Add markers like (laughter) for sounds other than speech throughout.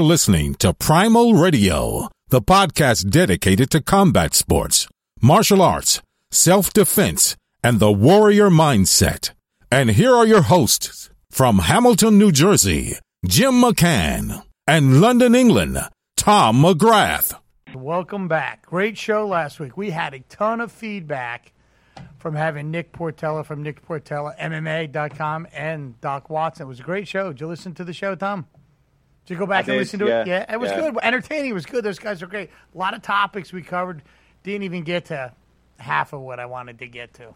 Are listening to Primal Radio, the podcast dedicated to combat sports, martial arts, self defense, and the warrior mindset. And here are your hosts from Hamilton, New Jersey, Jim McCann, and London, England, Tom McGrath. Welcome back. Great show last week. We had a ton of feedback from having Nick Portella from Nick Portella, MMA.com, and Doc Watson. It was a great show. Did you listen to the show, Tom? Did you go back I and did, listen to yeah, it? Yeah, it was yeah. good. Entertaining. It was good. Those guys are great. A lot of topics we covered. Didn't even get to half of what I wanted to get to.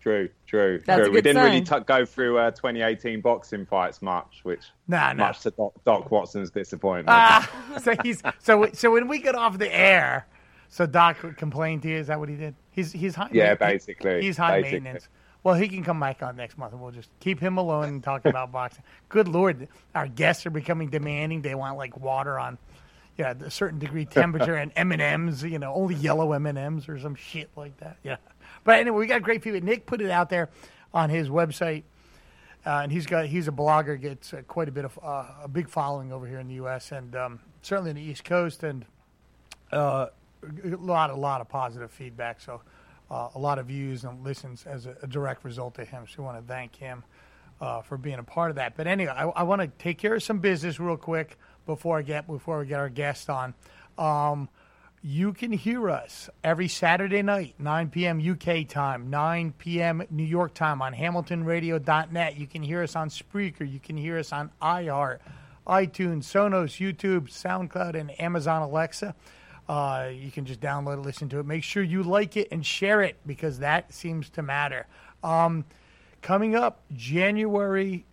True, true, That's a true. we didn't really t- go through uh, 2018 boxing fights much, which Nah, nah. much to Doc, Doc Watson's disappointment. Ah, (laughs) so he's so so when we get off the air, so Doc complained to you. Is that what he did? He's he's high. Yeah, he- basically, he's high basically. maintenance. Well, he can come back on next month, and we'll just keep him alone and talk about (laughs) boxing. Good lord, our guests are becoming demanding. They want like water on, yeah, a certain degree temperature and M and M's. You know, only yellow M and M's or some shit like that. Yeah, but anyway, we got great feedback. Nick put it out there on his website. Uh, and he's got he's a blogger, gets uh, quite a bit of uh, a big following over here in the U.S. and um, certainly in the East Coast, and uh, a lot a lot of positive feedback. So uh, a lot of views and listens as a, a direct result of him. So we want to thank him uh, for being a part of that. But anyway, I, I want to take care of some business real quick before I get before we get our guest on. Um, you can hear us every Saturday night, 9 p.m. UK time, 9 p.m. New York time on HamiltonRadio.net. You can hear us on Spreaker. You can hear us on iHeart, iTunes, Sonos, YouTube, SoundCloud, and Amazon Alexa. Uh, you can just download it, listen to it. Make sure you like it and share it because that seems to matter. Um, coming up January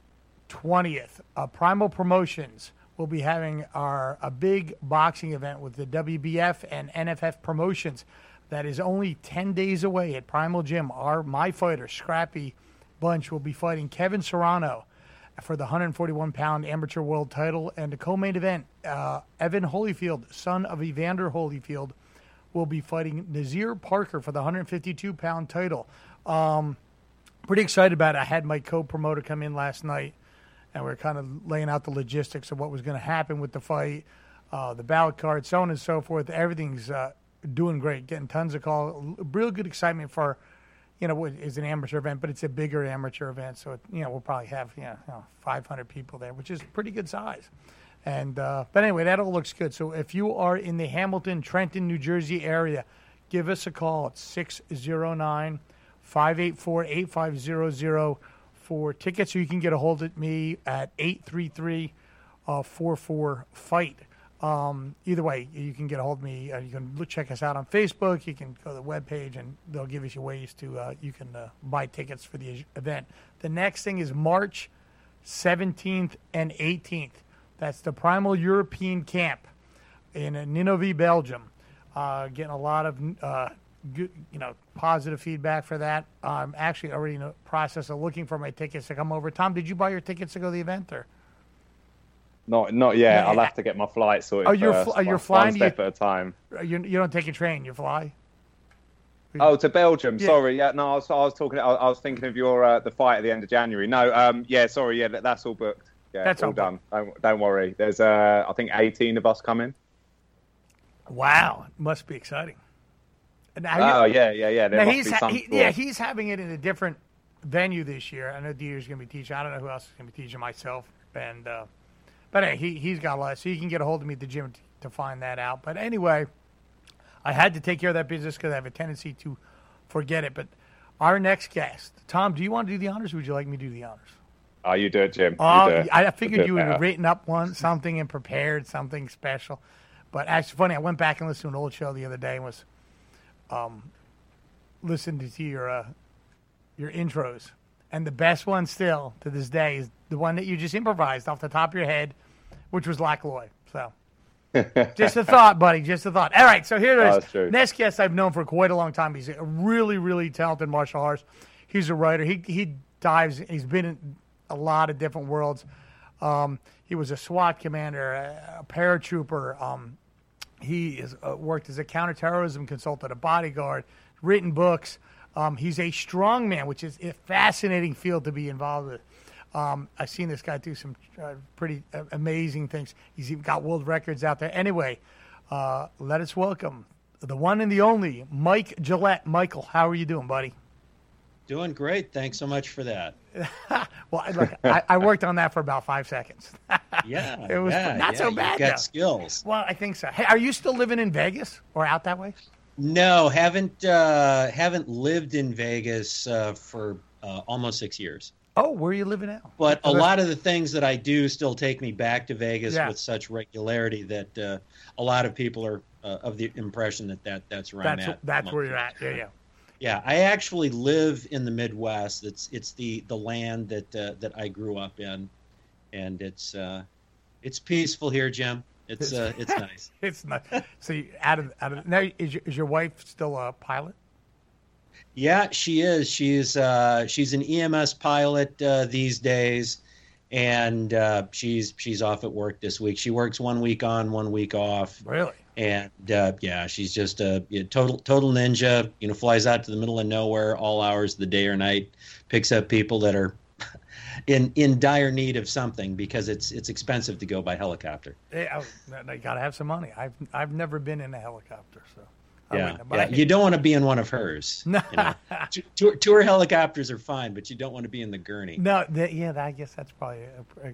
20th, uh, Primal Promotions will be having our a big boxing event with the WBF and NFF promotions. That is only 10 days away at Primal Gym. Our my fighter Scrappy Bunch will be fighting Kevin Serrano for the 141 pound amateur world title and the co-main event. Uh, Evan Holyfield, son of Evander Holyfield, will be fighting Nazir Parker for the 152 pound title. Um, pretty excited about it. I had my co-promoter come in last night, and we are kind of laying out the logistics of what was going to happen with the fight, uh, the ballot card, so on and so forth. Everything's uh, doing great, getting tons of calls. Real good excitement for, you know, is an amateur event, but it's a bigger amateur event, so it, you know we'll probably have you know, you know 500 people there, which is pretty good size. And uh, but anyway, that all looks good. So if you are in the Hamilton, Trenton, New Jersey area, give us a call at 609 584 8500 for tickets, or you can get a hold of me at 833 44 Fight. Um, either way, you can get a hold of me. Uh, you can check us out on Facebook. You can go to the webpage, and they'll give us you ways to uh, you can uh, buy tickets for the event. The next thing is March 17th and 18th. That's the Primal European Camp in Ninove, Belgium. Uh, getting a lot of uh, good, you know, positive feedback for that. I'm actually already in the process of looking for my tickets to come over. Tom, did you buy your tickets to go to the event or? Not, not yet. Yeah. I'll have to get my flight sorted. Oh, you're first, fl- you're one- flying, one do you- at a time. You, you don't take a train, you fly. Oh, to Belgium. Yeah. Sorry, yeah. No, I was, I was talking. I, I was thinking of your uh, the fight at the end of January. No, um, yeah. Sorry, yeah. That, that's all booked. Yeah, That's all all done. Don't, don't worry. There's uh, I think 18 of us coming. Wow, must be exciting. Now Oh you- yeah, yeah, yeah. There now must he's be ha- he- yeah, he's having it in a different venue this year. I know Dieter's going to be teaching. I don't know who else is going to be teaching myself. And uh, but hey, he he's got a lot, so you can get a hold of me at the gym t- to find that out. But anyway, I had to take care of that business because I have a tendency to forget it. But our next guest, Tom, do you want to do the honors? or Would you like me to do the honors? Oh, you do it, Jim. Oh, do. I I figured you would have written up one something and prepared something special. But actually, funny, I went back and listened to an old show the other day and was um, listening to your uh, your intros. And the best one still to this day is the one that you just improvised off the top of your head, which was Lockloy. So (laughs) just a thought, buddy. Just a thought. All right, so here it is. Oh, is. Next guest I've known for quite a long time. He's a really, really talented martial artist. He's a writer. He he dives. He's been in a lot of different worlds. Um, he was a SWAT commander, a, a paratrooper. Um, he has uh, worked as a counterterrorism consultant, a bodyguard, written books. Um, he's a strongman, which is a fascinating field to be involved with. Um, I've seen this guy do some uh, pretty uh, amazing things. He's even got world records out there. Anyway, uh, let us welcome the one and the only Mike Gillette. Michael, how are you doing, buddy? Doing great. Thanks so much for that. (laughs) well, look, I, I, worked on that for about five seconds. (laughs) yeah, (laughs) it was yeah, not yeah, so bad. You've got though. skills. Well, I think so. Hey, are you still living in Vegas or out that way? No, haven't uh, haven't lived in Vegas uh, for uh, almost six years. Oh, where are you living now? But a lot of the things that I do still take me back to Vegas Yeah. with such regularity that uh, a lot of people are uh, of the impression that, that that's where That's I'm at. that's where you're at. Yeah, yeah. Yeah, I actually live in the Midwest. It's it's the the land that uh, that I grew up in, and it's uh, it's peaceful here, Jim. It's uh, it's (laughs) nice. It's. So you, out of out of now, is your, is your wife still a pilot? Yeah, she is. She's uh, she's an EMS pilot uh, these days, and uh, she's she's off at work this week. She works one week on, one week off, Really? and uh, yeah, she's just a you know, total total ninja. You know, flies out to the middle of nowhere all hours of the day or night, picks up people that are (laughs) in in dire need of something because it's it's expensive to go by helicopter. Yeah, I, I got to have some money. I've I've never been in a helicopter, so Yeah, yeah. You don't want to be in one of hers. No. (laughs) You know? Tour, tour helicopters are fine, but you don't want to be in the gurney. No, that, yeah, I guess that's probably a,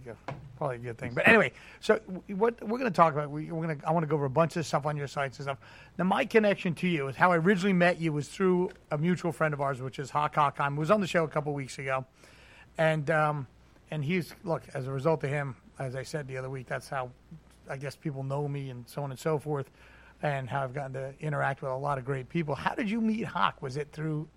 probably a good thing. But anyway, so what we're going to talk about, we, we're going to I want to go over a bunch of stuff on your sites and stuff. Now, my connection to you is how I originally met you was through a mutual friend of ours, which is Hock Hochheim, who was on the show a couple weeks ago, and um, and he's look as a result of him, as I said the other week, that's how I guess people know me and so on and so forth, and how I've gotten to interact with a lot of great people. How did you meet Hock? Was it through?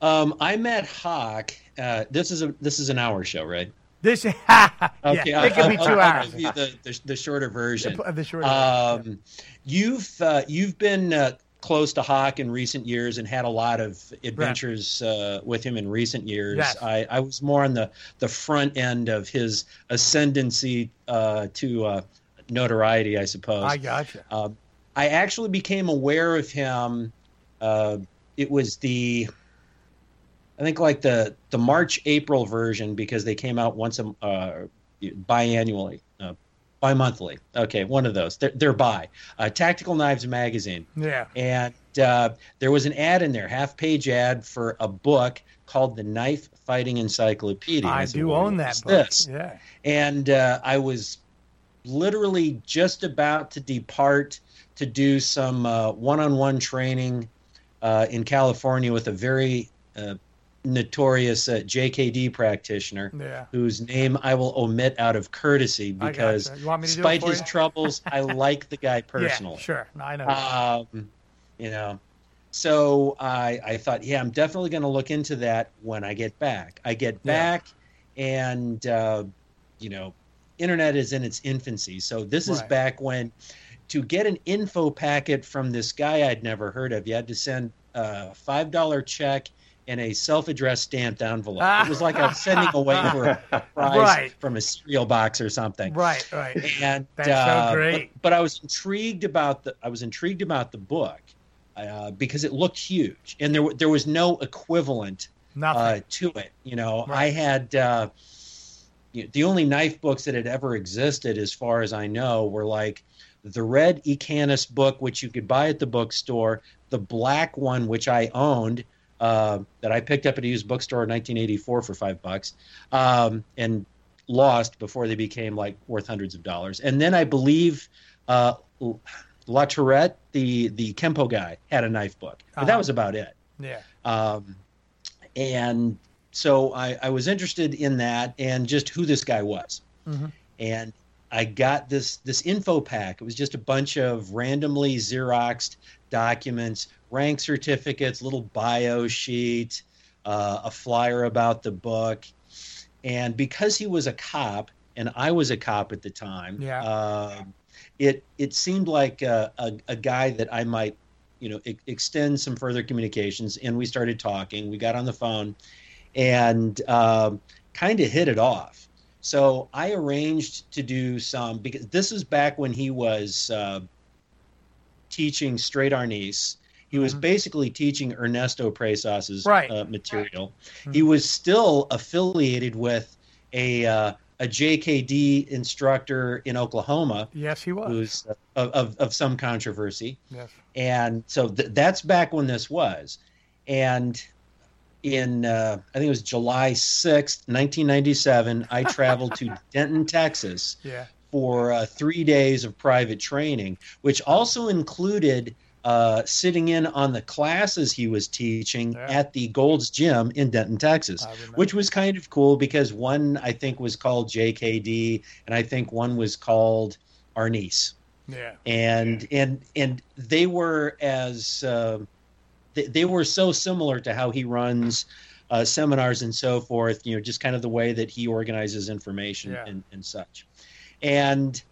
Um, I met Hock. Uh, this is a this is an hour show, right? This, (laughs) yeah, Okay, it could be I'll- 2 I'll hours. give you the, the, the shorter version. The shorter Um, you've uh, you've been uh, close to Hock in recent years and had a lot of adventures uh, with him in recent years. Yes. I, I was more on the, the front end of his ascendancy uh, to uh, notoriety, I suppose. I gotcha. Um, I actually became aware of him. Uh, it was the, I think like the the March April version because they came out once a uh, biannually, uh, bi-monthly. Okay, one of those. They're, they're bi. Uh, Tactical Knives magazine, Yeah. and uh, there was an ad in there, half page ad for a book called the Knife Fighting Encyclopedia. I said, do "Well, own that book. This? Yeah. and uh, I was literally just about to depart to do some uh, one-on-one training uh, in California with a very uh, notorious uh, JKD practitioner, Yeah. whose name I will omit out of courtesy because, gotcha. You want me to do it despite his you? troubles, I (laughs) like the guy personally. Yeah, sure. No, I know. Um, you know, so I I thought, yeah, I'm definitely going to look into that when I get back. I get Yeah. back, and uh, you know, internet is in its infancy. So this is back when to get an info packet from this guy I'd never heard of, you had to send a five dollar check. In a self-addressed stamped envelope, it was like I was sending away for a (laughs) prize Right. from a cereal box or something right, right. and That's so uh, but- great. But, I was intrigued about the I was intrigued about the book uh, because it looked huge, and there there was no equivalent uh, to it. You know, I had uh, the only knife books that had ever existed, as far as I know, were like the red Ecanis book, which you could buy at the bookstore, the black one, which I owned. Uh, that I picked up at a used bookstore in 1984 for five bucks, um, and lost before they became like worth hundreds of dollars. And then I believe uh, LaTourrette, the the Kempo guy, had a knife book, but that Uh-huh. was about it. yeah. Um, and so I, I was interested in that and just who this guy was. Mhm. And I got this this info pack. It was just a bunch of randomly xeroxed documents, rank certificates, little bio sheet, uh, a flyer about the book. And because he was a cop and I was a cop at the time, Yeah. um, it it seemed like a, a, a guy that I might you know e- extend some further communications and we started talking we got on the phone and um, kind of hit it off so i arranged to do some because this is back when he was uh, teaching straight arnis He was Mhm. basically teaching Ernesto Presas's Right. uh, material. Mhm. He was still affiliated with a uh, a JKD instructor in Oklahoma Yes, he was. who's uh, of, of, of some controversy. yes. And so th- that's back when this was. And in, uh, I think it was July 6th, 1997, I (laughs) traveled to Denton, Texas Yeah. for uh, three days of private training, which also included uh, sitting in on the classes he was teaching Yeah. at the Gold's Gym in Denton, Texas which was kind of cool because one I think was called JKD and I think one was called Arnis Yeah. and and and they were as uh, they, they were so similar to how he runs uh, seminars and so forth you know just kind of the way that he organizes information Yeah. and, and such and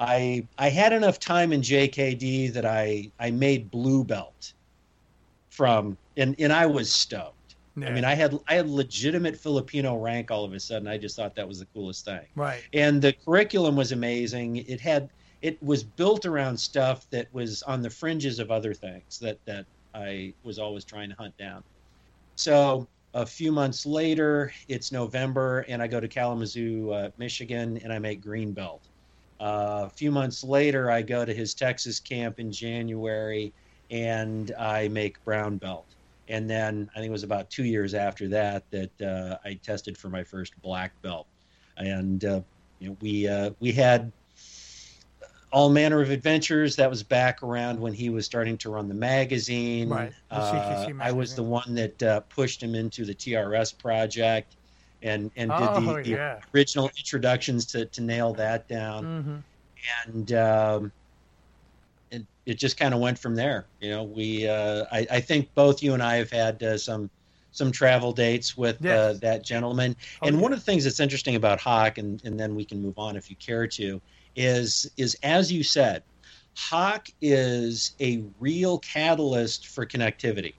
I I had enough time in JKD that I I made blue belt from and and I was stoked yeah. I mean, I had I had legitimate Filipino rank all of a sudden. I just thought that was the coolest thing. right. And the curriculum was amazing. It had it was built around stuff that was on the fringes of other things that that I was always trying to hunt down. So a few months later, it's November, and I go to Kalamazoo, uh, Michigan, and I make green belt. Uh, a few months later, I go to his Texas camp in January, and I make brown belt. And then I think it was about two years after that that uh, I tested for my first black belt. And uh, you know, we uh, we had all manner of adventures. That was back around when he was starting to run the magazine. Right, the Uh, I was the one that uh, pushed him into the TRS project, and and did Oh, the, the yeah. original introductions to to nail that down hmm and um, it, it just kind of went from there. You know, we uh, I, I think both you and I have had uh, some some travel dates with uh, that gentleman. Oh, and one of the things that's interesting about Hock, and, and then we can move on if you care to, is is as you said, Hock is a real catalyst for connectivity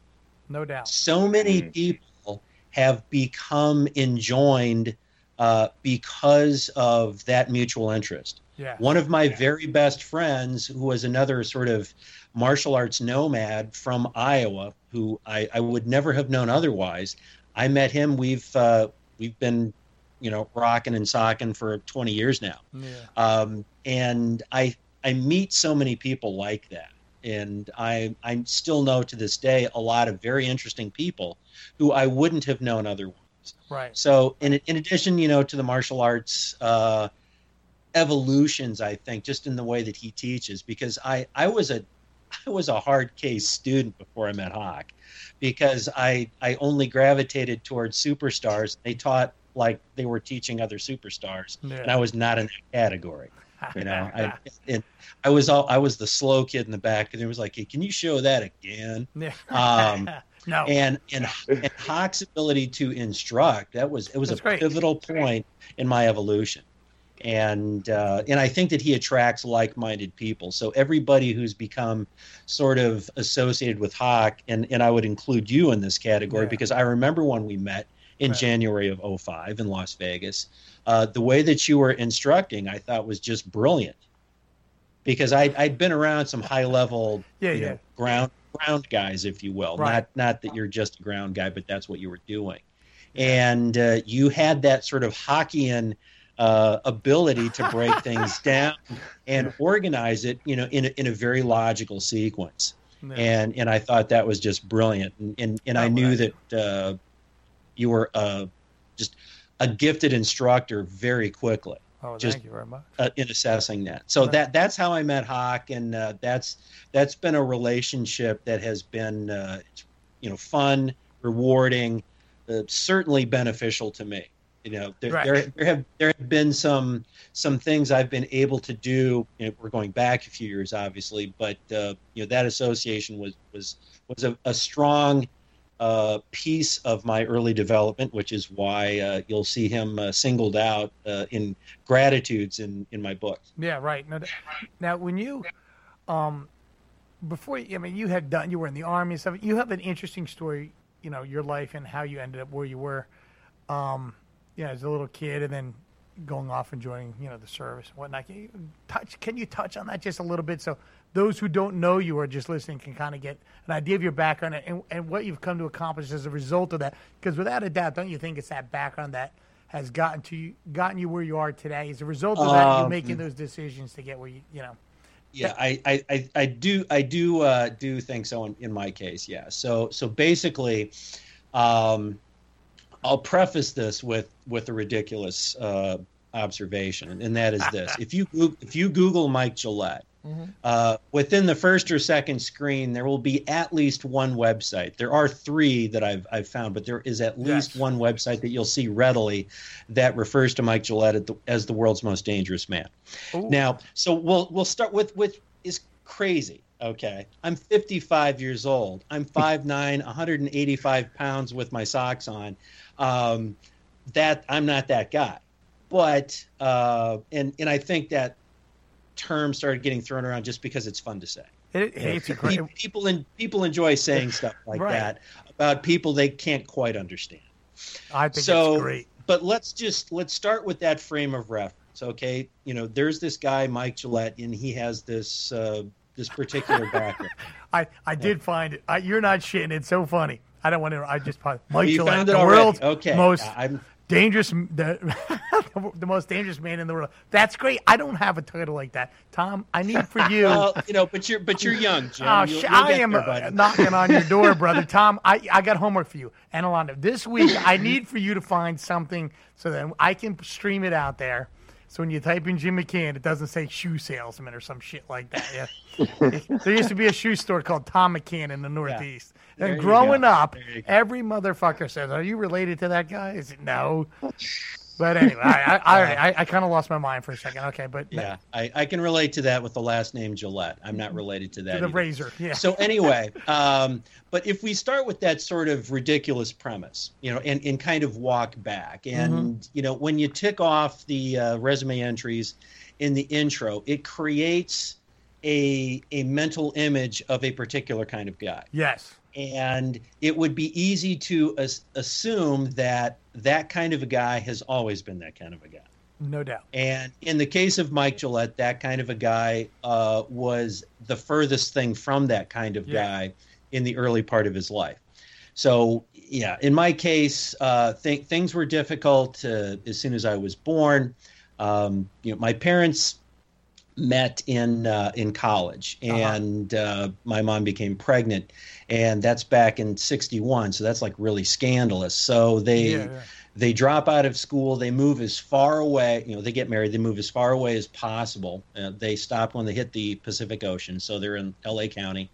No doubt. so many Mm. people have become enjoined uh, because of that mutual interest. Yeah. One of my very best friends, who was another sort of martial arts nomad from Iowa, who I, I would never have known otherwise, I met him. We've uh, we've been, you know, rocking and socking for 20 years now Yeah. um, and I I meet so many people like that, and I I still know to this day a lot of very interesting people who I wouldn't have known otherwise. Right. So in in addition, you know, to the martial arts uh, evolutions, I think just in the way that he teaches, because I I was a I was a hard case student before I met Hock, because I I only gravitated towards superstars. They taught like they were teaching other superstars, Yeah. and I was not in that category. You know, (laughs) I and I was all I was the slow kid in the back, and it was like, hey, can you show that again? yeah. Um, (laughs) no. And and and Hock's ability to instruct that was it was That's a great. pivotal point in my evolution, and uh, and I think that he attracts like-minded people. So everybody who's become sort of associated with Hock, and and I would include you in this category Yeah. because I remember when we met in Right. January of 05 in Las Vegas. Uh, the way that you were instructing, I thought was just brilliant. Because I'd, I'd been around some high level, Yeah, yeah. know, ground ground guys, if you will. Right. Not not that you're just a ground guy, but that's what you were doing. And uh, you had that sort of Hockeyan uh, ability to break (laughs) things down and organize it, you know, in a, in a very logical sequence and and I thought that was just brilliant, and and, and I knew that uh, you were uh, just a gifted instructor very quickly oh, just- thank you very much. uh, in assessing that. So Right. that that's how I met Hock, and uh, that's that's been a relationship that has been uh, you know fun, rewarding, uh, certainly beneficial to me. You know, there, Right. there, there have there have been some some things I've been able to do. You know, we're going back a few years, obviously, but uh, you know that association was was was a, a strong uh, piece of my early development, which is why uh, you'll see him uh, singled out uh, in gratitudes in in my book. Yeah, right. Now, now when you, um, before I mean, you had done, you were in the army and stuff. You have an interesting story, you know, your life and how you ended up where you were, um, you know, as a little kid, and then going off and joining, you know, the service and whatnot. Can you touch? Can you touch on that just a little bit so those who don't know you or just listening can kind of get an idea of your background and, and what you've come to accomplish as a result of that? Because without a doubt, don't you think it's that background that has gotten to you, gotten you where you are today? As a result of that, you're Um, making those decisions to get where you, you know. yeah I, I, I, I do I do uh, do think so in, in my case yeah so so basically um, I'll preface this with with a ridiculous uh, observation and that is this (laughs) if you if you Google Mike Gillette uh, within the first or second screen there will be at least one website there are three that I've I've found but there is at least Yes. one website that you'll see readily that refers to Mike Gillette at the, as the world's most dangerous man Ooh. now, so we'll we'll start with with is crazy. Okay, I'm 55 years old. I'm (laughs) 5'9", 185 pounds with my socks on. Um, that I'm not that guy, but uh, and and I think that term started getting thrown around just because it's fun to say. It, You know, it's a great. people in, people enjoy saying (laughs) stuff like Right. that about people they can't quite understand I think so- it's great. but let's just let's start with that frame of reference okay you know there's this guy mike gillette and he has this uh, this particular (laughs) background I, I did find it. I, you're not shitting. It's so funny. I don't want to. I just Mike you Gillette, the already world's okay most i'm dangerous, the, (laughs) the most dangerous man in the world. That's great. I don't have a title like that, Tom. I need for you. well you know but you're but you're young Jim. Oh, You'll- you'll I am there, uh, knocking on your door, brother. (laughs) Tom, I, I got homework for you. And Alonda, this week I need for you to find something so that I can stream it out there. So when you type in Jim McCann, it doesn't say shoe salesman or some shit like that. Yeah. (laughs) there used to be a shoe store called Tom McCann in the Northeast. There And growing up, There you go. every motherfucker says, "Are you related to that guy?" Is it no? (laughs) But anyway, I I, I, I, kind of lost my mind for a second. Okay, but yeah I, I can relate to that with the last name gillette i'm not related to that the either. razor. Yeah. so anyway um, but if we start with that sort of ridiculous premise you know and, and kind of walk back and you know when you tick off the uh, resume entries in the intro it creates a a mental image of a particular kind of guy yes. And it would be easy to as- assume that that kind of a guy has always been that kind of a guy No doubt. and in the case of Mike Gillette, that kind of a guy uh, was the furthest thing from that kind of Yeah. guy in the early part of his life. So, yeah, in my case, uh, th- things were difficult uh, as soon as I was born. Um, you know, my parents met in uh, in college, Uh-huh. and uh, my mom became pregnant, and that's back in '61. So that's like really scandalous. So they Yeah, yeah. they drop out of school they move as far away you know they get married they move as far away as possible uh, they stop when they hit the pacific ocean so they're in la county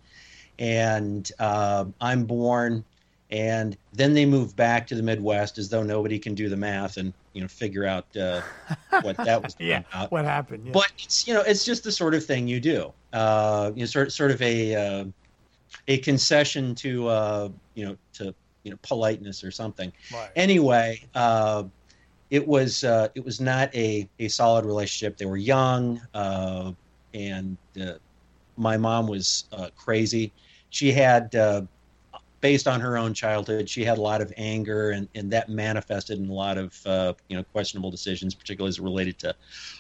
and uh, i'm born and then they move back to the midwest as though nobody can do the math and you know figure out uh, what that was (laughs) Yeah. about What happened? Yeah. but it's you know it's just the sort of thing you do uh you know sort sort of a uh, a concession to uh you know to you know politeness or something Right. anyway uh it was uh it was not a a solid relationship they were young uh and uh, my mom was uh, crazy she had uh based on her own childhood she had a lot of anger and and that manifested in a lot of uh you know questionable decisions particularly as it related to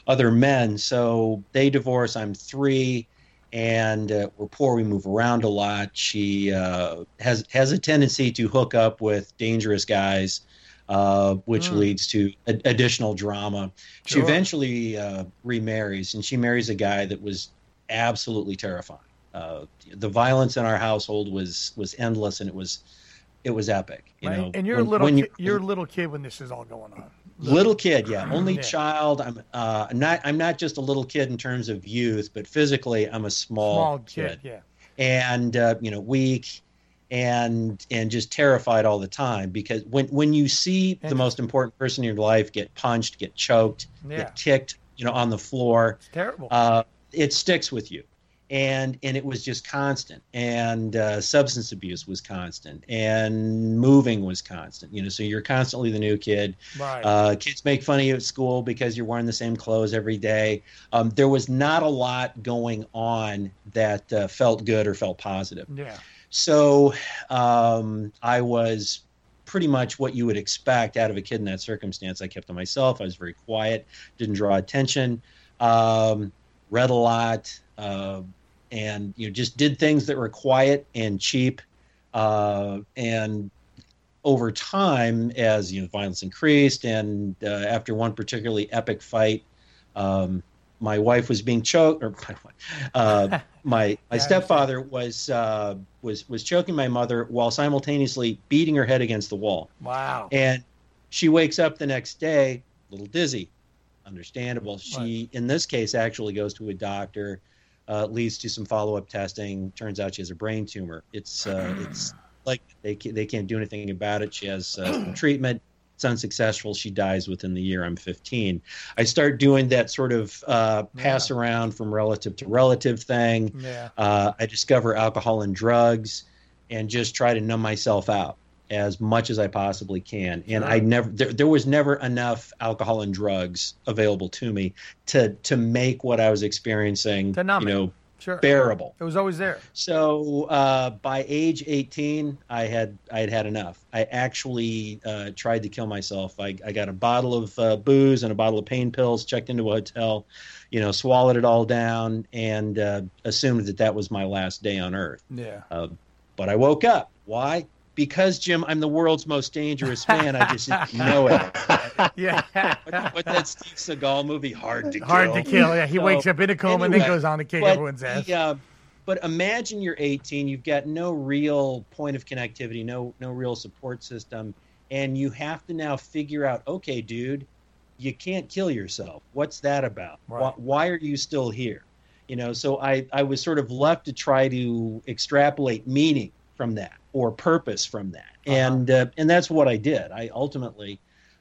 other men. So they divorce. I'm three, and uh, we're poor. We move around a lot. She uh, has has a tendency to hook up with dangerous guys, uh, which Mm. leads to a- additional drama. She eventually uh, remarries, and she marries a guy that was absolutely terrifying. Uh, the violence in our household was was endless, and it was it was epic. You Right? know, and you're a little when ki- you- you're a little kid when this is all going on. little kid yeah only Yeah. child i'm uh not i'm not just a little kid in terms of youth but physically i'm a small, small kid, kid. Yeah. and uh, you know weak and and just terrified all the time because when when you see the most important person in your life get punched get choked Yeah. get kicked you know on the floor It's terrible. uh, it sticks with you and and it was just constant and uh, substance abuse was constant and moving was constant you know so you're constantly the new kid right. uh, kids make fun of you at school because you're wearing the same clothes every day um, there was not a lot going on that uh, felt good or felt positive yeah. so um, I was pretty much what you would expect out of a kid in that circumstance. I kept to myself. I was very quiet, didn't draw attention, um, read a lot, uh, and you know just did things that were quiet and cheap. Uh, and over time, as you know, violence increased, and uh, after one particularly epic fight, um, my wife was being choked, or (laughs) uh, (laughs) my my stepfather was uh, was was choking my mother while simultaneously beating her head against the wall. Wow! And she wakes up the next day, a little dizzy. Understandable. She, in this case, actually goes to a doctor, uh, leads to some follow up testing. Turns out she has a brain tumor. It's uh, it's like they can't, they can't do anything about it. She has uh, treatment it's unsuccessful. She dies within the year I'm 15. I start doing that sort of uh, pass yeah. around from relative to relative thing. Yeah. Uh, I discover alcohol and drugs and just try to numb myself out as much as I possibly can. And. I never there, there was never enough alcohol and drugs available to me to to make what I was experiencing, you know, sure. bearable. It was always there. So uh, by age 18, I had I had had enough. I actually uh, tried to kill myself. I, I got a bottle of uh, booze and a bottle of pain pills. Checked into a hotel, you know, swallowed it all down, and uh, assumed that that was my last day on Earth. Yeah. Uh, but I woke up. Why? Because Jim, I'm the world's most dangerous man. I just know it. (laughs) yeah. What, what's that Steve Seagal movie? Hard to Hard kill. Hard to kill. Yeah, he so, wakes up in a coma anyway, and then goes on to kick everyone's ass. The, uh, but imagine you're 18. You've got no real point of connectivity, no no real support system, and you have to now figure out. Okay, dude, you can't kill yourself. What's that about? Right. Why, why are you still here? You know, so I, I was sort of left to try to extrapolate meaning from that or purpose from that, uh-huh. and uh, and that's what I did. I ultimately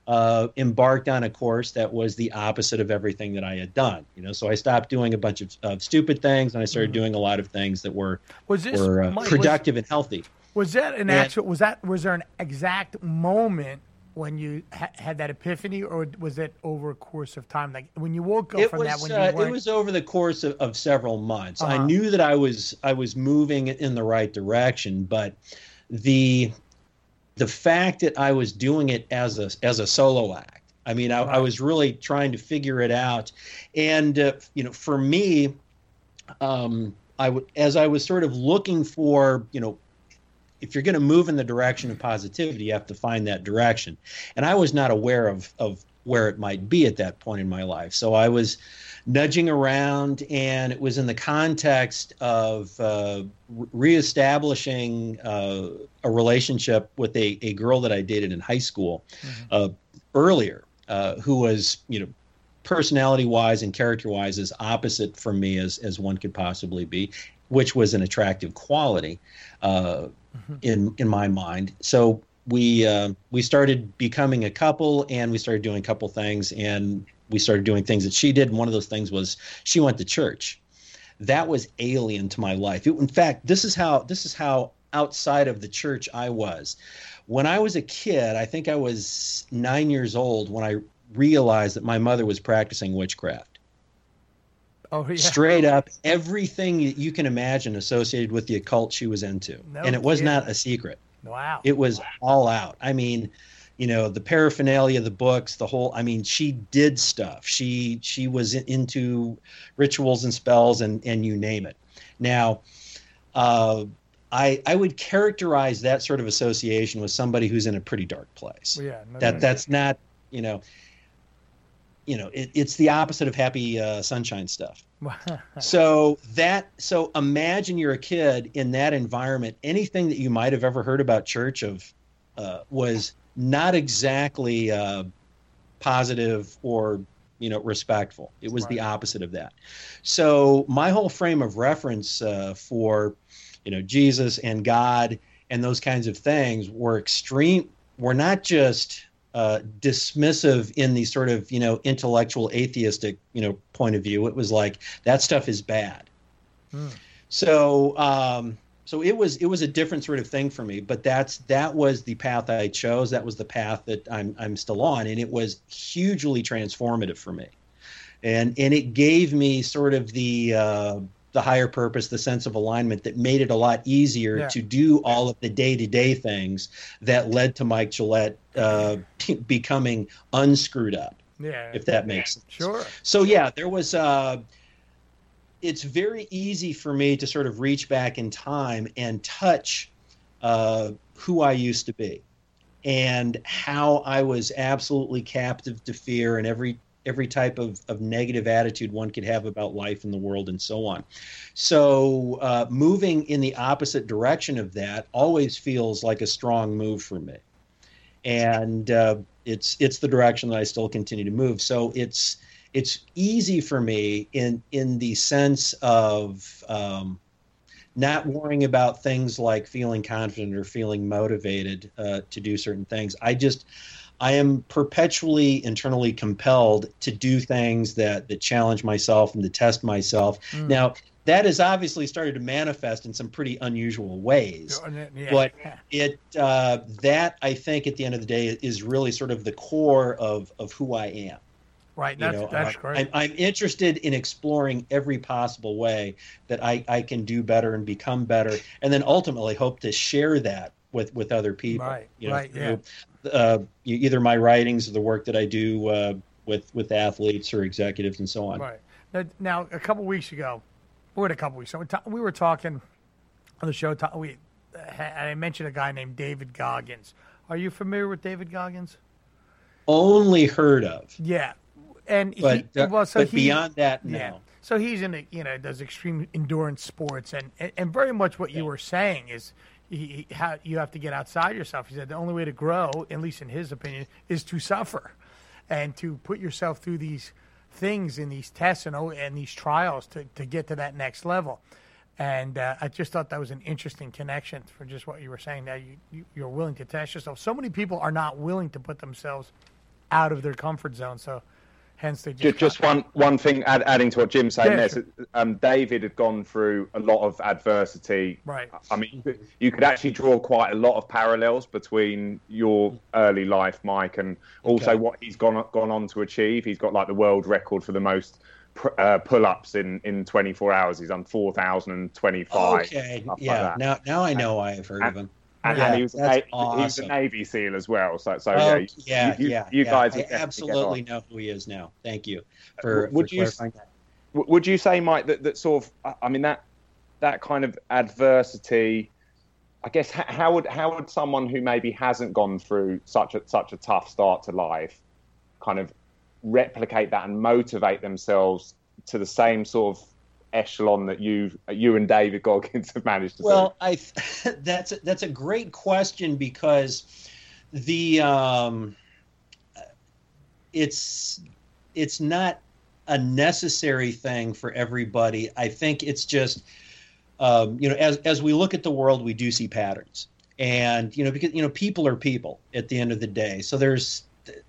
uh, embarked on a course that was the opposite of everything that I had done. You know, so I stopped doing a bunch of, of stupid things and I started mm-hmm. doing a lot of things that were was this, were uh, Mike, productive was, and healthy. Was that an and, actual? Was that was there an exact moment when you ha- had that epiphany, or was it over a course of time? Like when you woke up from was, that, when uh, you it was over the course of, of several months. Uh-huh. I knew that I was I was moving in the right direction, but the the fact that I was doing it as a as a solo act. I mean, I, right. I was really trying to figure it out, and uh, you know, for me, um, I w- as I was sort of looking for, you know, if you're going to move in the direction of positivity, you have to find that direction. And I was not aware of of where it might be at that point in my life, so I was nudging around, and it was in the context of uh, reestablishing uh, a relationship with a, a girl that I dated in high school mm-hmm. uh, earlier, uh, who was, you know, personality wise and character wise as opposite from me as, as one could possibly be, which was an attractive quality uh, mm-hmm. in in my mind. So we uh, we started becoming a couple, and we started doing a couple things, and we started doing things that she did. And one of those things was she went to church. That was alien to my life. It, in fact, this is how this is how outside of the church I was. When I was a kid, I think I was nine years old when I realized that my mother was practicing witchcraft. Oh, yeah. Straight up, everything that you can imagine associated with the occult she was into. No and it was kidding. not a secret. Wow. It was all out. I mean, you know the paraphernalia the books the whole i mean she did stuff she she was into rituals and spells and and you name it now uh I, I would characterize that sort of association with somebody who's in a pretty dark place. Well, yeah, no, that no, that's not you know you know it, it's the opposite of happy uh, sunshine stuff. (laughs) so that so imagine you're a kid in that environment. Anything that you might have ever heard about church of uh, was not exactly uh, positive or you know respectful. It was right. the opposite of that. So my whole frame of reference uh, for you know Jesus and God and those kinds of things were extreme. Were not just uh, dismissive in the sort of you know intellectual atheistic you know point of view. It was like that stuff is bad. Hmm. So um, so it was it was a different sort of thing for me but that's that was the path i chose that was the path that i'm i'm still on and it was hugely transformative for me and and it gave me sort of the uh, the higher purpose, the sense of alignment that made it a lot easier Yeah. to do all of the day to day things that led to Mike Gillette uh, (laughs) becoming unscrewed up, Yeah. if that makes sense. Sure. So yeah, there was. Uh, it's very easy for me to sort of reach back in time and touch uh, who I used to be, and how I was absolutely captive to fear and every every type of, of negative attitude one could have about life and the world and so on. So uh, moving in the opposite direction of that always feels like a strong move for me, and uh, it's it's the direction that I still continue to move. So it's it's easy for me in in the sense of um, not worrying about things like feeling confident or feeling motivated uh, to do certain things. I just I am perpetually internally compelled to do things that that challenge myself and to test myself. Mm. Now that has obviously started to manifest in some pretty unusual ways Yeah. but it uh, that I think at the end of the day is really sort of the core of of who I am. right. You That's know, that's uh, great. I'm, I'm interested in exploring every possible way that I, I can do better and become better, and then ultimately hope to share that with with other people. Right, You know, right, yeah. Uh, either my writings or the work that I do uh, with with athletes or executives and so on. Right. Now, now a couple weeks ago, or a couple weeks ago, we ta- we were talking on the show. ta- We I mentioned a guy named David Goggins. Are you familiar with David Goggins? Only heard of, Yeah, and but he, uh, well, so but he, beyond that, no. Yeah. So he's in a, you know does extreme endurance sports and and, and very much what you were saying is he, he, you have to get outside yourself. He said the only way to grow, at least in his opinion, is to suffer and to put yourself through these things in these tests and oh, and these trials to, to get to that next level. And uh, I just thought that was an interesting connection for just what you were saying. That you, you you're willing to test yourself. So many people are not willing to put themselves out of their comfort zone. So hence they just Just, one one thing, add, adding to what Jim's saying Yeah, there. sure. so, Um, David had gone through a lot of adversity. Right. I mean, you could, actually draw quite a lot of parallels between your early life, Mike, and also Okay. what he's gone gone on to achieve. He's got like the world record for the most uh, pull-ups in, in 24 hours. He's done 4,025. Okay, stuff like yeah. now now I know I have heard of him. And, Yeah, and he was, a, that's Na- he was a. Navy SEAL as well. So, so Oh, yeah, you- yeah, you, yeah. you yeah. guys I absolutely know who he is now. Thank you uh, for, Would for you clarifying that. Would you say, Mike, that, that sort of, I- mean, that that kind of adversity, I guess, how, how would how would someone who maybe hasn't gone through such a such a tough start to life, kind of replicate that and motivate themselves to the same sort of echelon that you you and David Goggins (laughs) have managed to Well, I (laughs) that's that's a great question because the um, it's it's not a necessary thing for everybody. I think it's just um, you know as as we look at the world, we do see patterns, and you know because you know people are people at the end of the day. So there's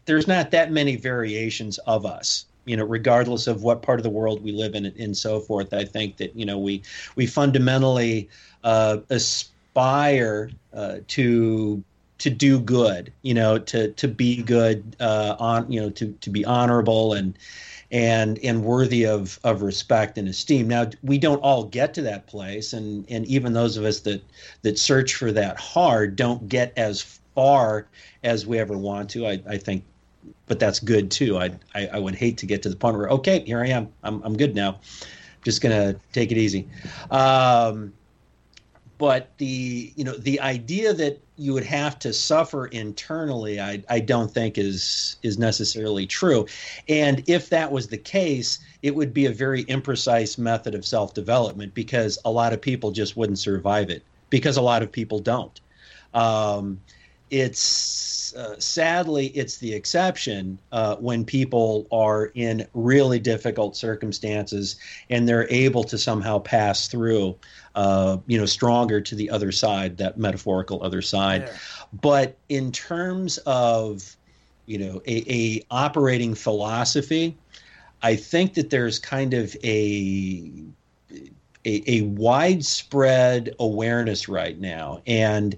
there's not that many variations of us you know regardless of what part of the world we live in and so forth i think that you know we we fundamentally uh, aspire uh, to to do good you know to to be good uh, on you know to to be honorable and and and worthy of of respect and esteem. Now we don't all get to that place and and even those of us that that search for that hard don't get as far as we ever want to. I i think but that's good too. I, I I would hate to get to the point where okay, here I am. I'm I'm good now. Just gonna take it easy. Um, but the you know the idea that you would have to suffer internally, I I don't think is is necessarily true. And if that was the case, it would be a very imprecise method of self development because a lot of people just wouldn't survive it because a lot of people don't. Um, it's uh, sadly it's the exception uh, when people are in really difficult circumstances and they're able to somehow pass through uh, you know stronger to the other side that metaphorical other side Yeah. but in terms of you know a, a operating philosophy i think that there's kind of a a, a widespread awareness right now and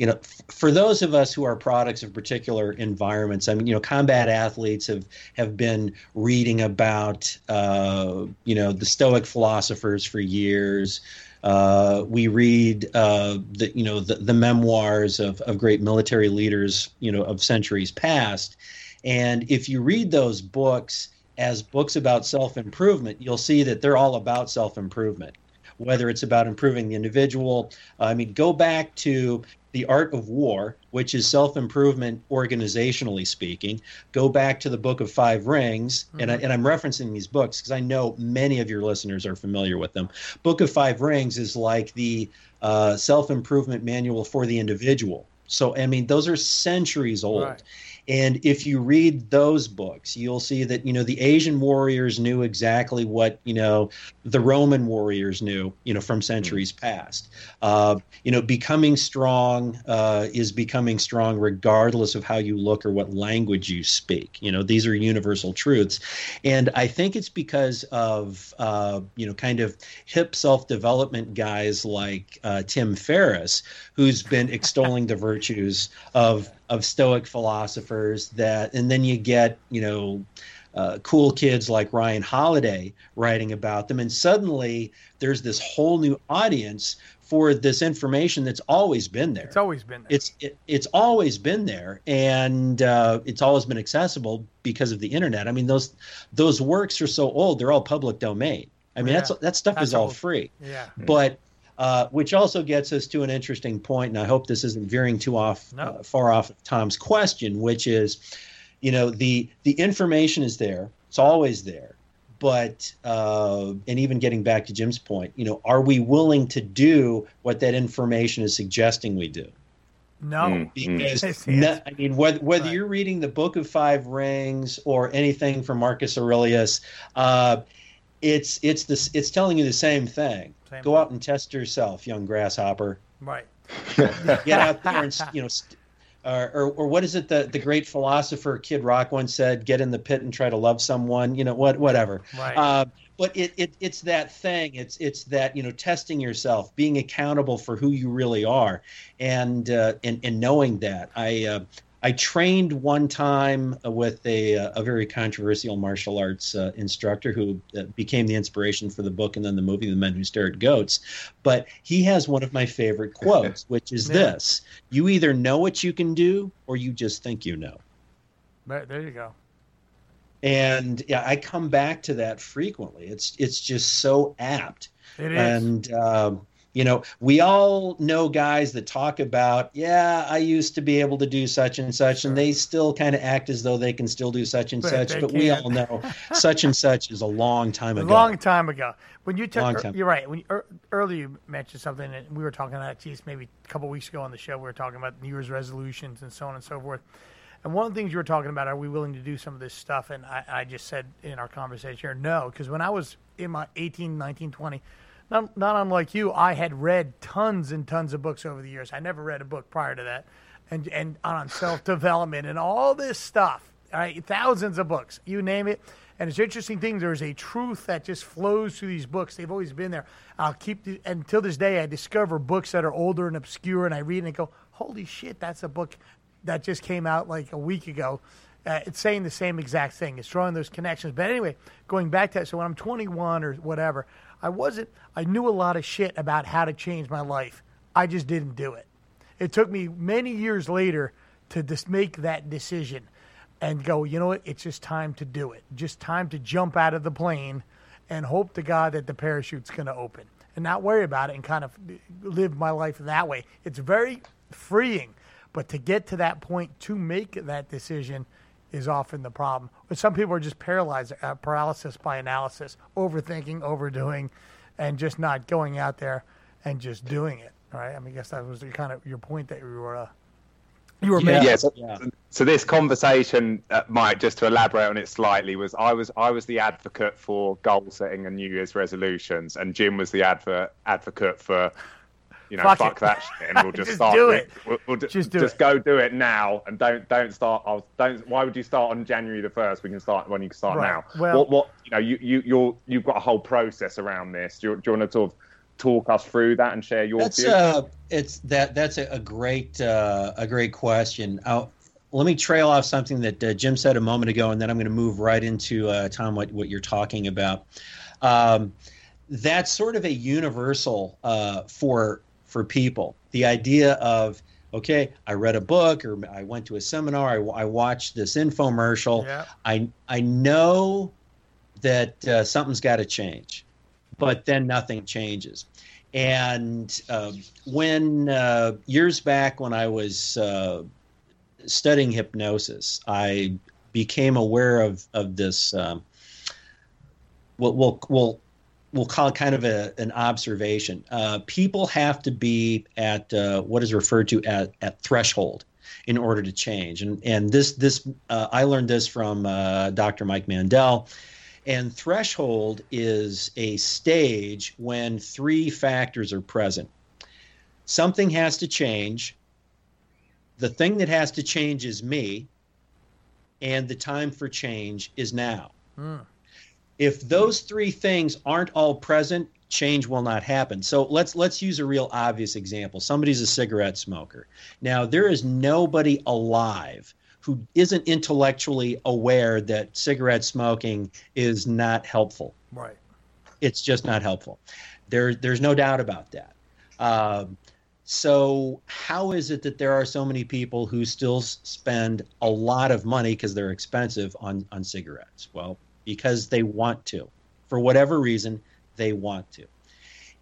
you know, for those of us who are products of particular environments, I mean, you know, combat athletes have have been reading about, uh, you know, the Stoic philosophers for years. Uh, we read uh, the you know the, the memoirs of, of great military leaders you know of centuries past, and if you read those books as books about self improvement, you'll see that they're all about self improvement. Whether it's about improving the individual, I mean, go back to the Art of War, which is self improvement organizationally speaking. Go back to the Book of Five Rings, mm-hmm. and, I, and I'm referencing these books because I know many of your listeners are familiar with them. Book of Five Rings is like the uh, self improvement manual for the individual. So, I mean, those are centuries old. Right. And if you read those books, you'll see that you know the Asian warriors knew exactly what you know the Roman warriors knew, you know, from centuries past. Uh, you know, becoming strong uh, is becoming strong regardless of how you look or what language you speak. You know, these are universal truths, and I think it's because of uh, you know kind of hip self development guys like uh, Tim Ferriss, who's been extolling the virtues of of Stoic philosophers that, and then you get you know. Uh, cool kids like Ryan Holiday writing about them, and suddenly there's this whole new audience for this information that's always been there. It's always been there. It's it, it's always been there, and uh, it's always been accessible because of the internet. I mean, those those works are so old; they're all public domain. I mean, yeah. that's that stuff that's is all free. Yeah. But uh, which also gets us to an interesting point, and I hope this isn't veering too off no. uh, far off of Tom's question, which is, you know, the the information is there; it's always there. But uh, and even getting back to Jim's point, you know, are we willing to do what that information is suggesting we do? No, mm, mm. because no, I mean, whether whether right. you're reading the Book of Five Rings or anything from Marcus Aurelius, uh, it's it's this it's telling you the same thing. Same Go out and test yourself, young grasshopper. Right. (laughs) Get out there and you know, or, or, or what is it the the great philosopher Kid Rock once said? Get in the pit and try to love someone. You know what? Whatever. Right. Uh, but it, it it's that thing. It's it's that you know testing yourself, being accountable for who you really are, and uh, and and knowing that. I uh, I trained one time with a, uh, a very controversial martial arts uh, instructor who uh, became the inspiration for the book and then the movie The Men Who Stare at Goats. But he has one of my favorite quotes, (laughs) which is yeah. this You either know what you can do or you just think you know. There you go. And yeah, I come back to that frequently. It's it's just so apt. It is. And um, you know, we all know guys that talk about, yeah, I used to be able to do such and such, and they still kind of act as though they can still do such and but such. But can't. we all know such and such is a long time ago. A long time ago. When you took, you're right. When you, er, earlier you mentioned something, and we were talking about, geez, maybe a couple weeks ago on the show, we were talking about New Year's resolutions and so on and so forth. And one of the things you were talking about, are we willing to do some of this stuff? And I, I just said in our conversation here, no, because when I was in my 18, 19, 20, not, not unlike you, I had read tons and tons of books over the years. I never read a book prior to that, and and on self development and all this stuff. All right, thousands of books, you name it. And it's an interesting thing. There's a truth that just flows through these books. They've always been there. I'll keep the, until this day. I discover books that are older and obscure, and I read and I go, "Holy shit, that's a book that just came out like a week ago." Uh, it's saying the same exact thing. It's drawing those connections. But anyway, going back to that, so when I'm 21 or whatever, I wasn't, I knew a lot of shit about how to change my life. I just didn't do it. It took me many years later to just make that decision and go, you know what, it's just time to do it. Just time to jump out of the plane and hope to God that the parachute's going to open and not worry about it and kind of live my life that way. It's very freeing. But to get to that point to make that decision is often the problem. But some people are just paralyzed, uh, paralysis by analysis, overthinking, overdoing, and just not going out there and just doing it. Right? I mean, I guess that was the kind of your point that you were. Uh, you were yeah, yeah, so, yeah. so, this conversation, uh, Mike, just to elaborate on it slightly, was I was I was the advocate for goal setting and New Year's resolutions, and Jim was the advert advocate for you know, fuck, fuck that shit, and we'll (laughs) just, just start. Do it. We'll, we'll just, just go do it now, and don't don't start. I'll, don't. Why would you start on January the first? We can start when you can start right. now. Well, what, what you know, you you you're you've got a whole process around this. Do you, do you want to sort of talk us through that and share your that's view? Uh, it's that that's a, a great uh, a great question. I'll, let me trail off something that uh, Jim said a moment ago, and then I'm going to move right into uh, Tom what what you're talking about. Um, that's sort of a universal uh, for for people. The idea of okay, I read a book or I went to a seminar, I, I watched this infomercial. Yeah. I I know that uh, something's got to change, but then nothing changes. And uh, when uh, years back, when I was uh, studying hypnosis, I became aware of of this. Um, we'll, we'll, we'll we'll call it kind of a, an observation. Uh, people have to be at uh, what is referred to at, at threshold in order to change. And and this this uh, I learned this from uh, Dr. Mike Mandel. And threshold is a stage when three factors are present. Something has to change. The thing that has to change is me, and the time for change is now. Mm. If those three things aren't all present, change will not happen. So let's let's use a real obvious example. Somebody's a cigarette smoker. Now there is nobody alive who isn't intellectually aware that cigarette smoking is not helpful. Right. It's just not helpful. There there's no doubt about that. Um, so how is it that there are so many people who still spend a lot of money because they're expensive on on cigarettes? Well, because they want to, for whatever reason, they want to.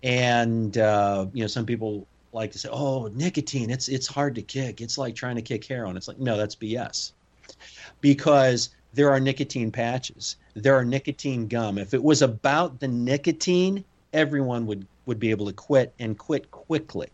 And uh, you know, some people like to say, "Oh, nicotine, it's it's hard to kick. It's like trying to kick heroin." It's like, no, that's BS. Because there are nicotine patches, there are nicotine gum. If it was about the nicotine, everyone would would be able to quit and quit quickly.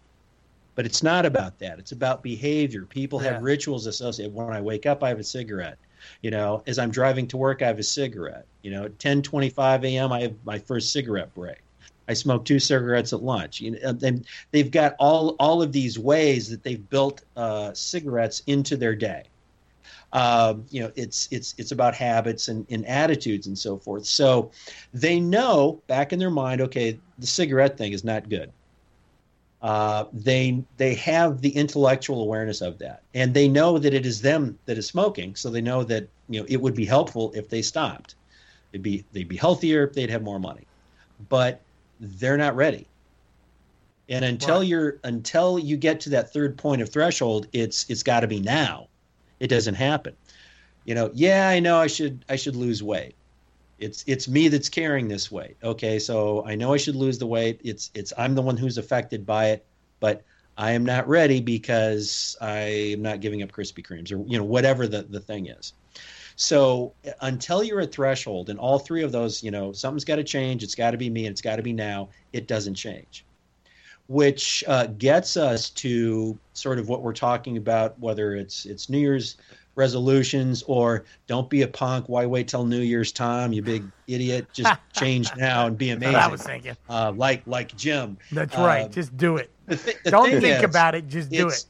But it's not about that. It's about behavior. People Yeah. have rituals associated. When I wake up, I have a cigarette. You know, as I'm driving to work, I have a cigarette. You know, at 10:25 a.m., I have my first cigarette break. I smoke two cigarettes at lunch. You know, and they've got all all of these ways that they've built uh, cigarettes into their day. Um, you know, it's it's it's about habits and, and attitudes and so forth. So they know back in their mind, okay, the cigarette thing is not good. Uh, they they have the intellectual awareness of that, and they know that it is them that is smoking. So they know that you know it would be helpful if they stopped. It'd be they'd be healthier. They'd have more money, but they're not ready. And until Right. you're until you get to that third point of threshold, it's it's got to be now. It doesn't happen. You know, yeah, I know I should I should lose weight. It's it's me that's carrying this weight. Okay, so I know I should lose the weight. It's it's I'm the one who's affected by it, but I am not ready because I am not giving up Krispy Kremes or you know whatever the the thing is. So until you're at threshold, and all three of those, you know, something's got to change. It's got to be me, and it's got to be now. It doesn't change, which uh, gets us to sort of what we're talking about, whether it's it's New Year's resolutions or don't be a punk. Why wait till New Year's time, you big idiot? Just (laughs) change now and be That's amazing. what I was thinking. uh, like like Jim. That's Uh, right. Just do it. The thi- the Don't think is, about it. Just do it.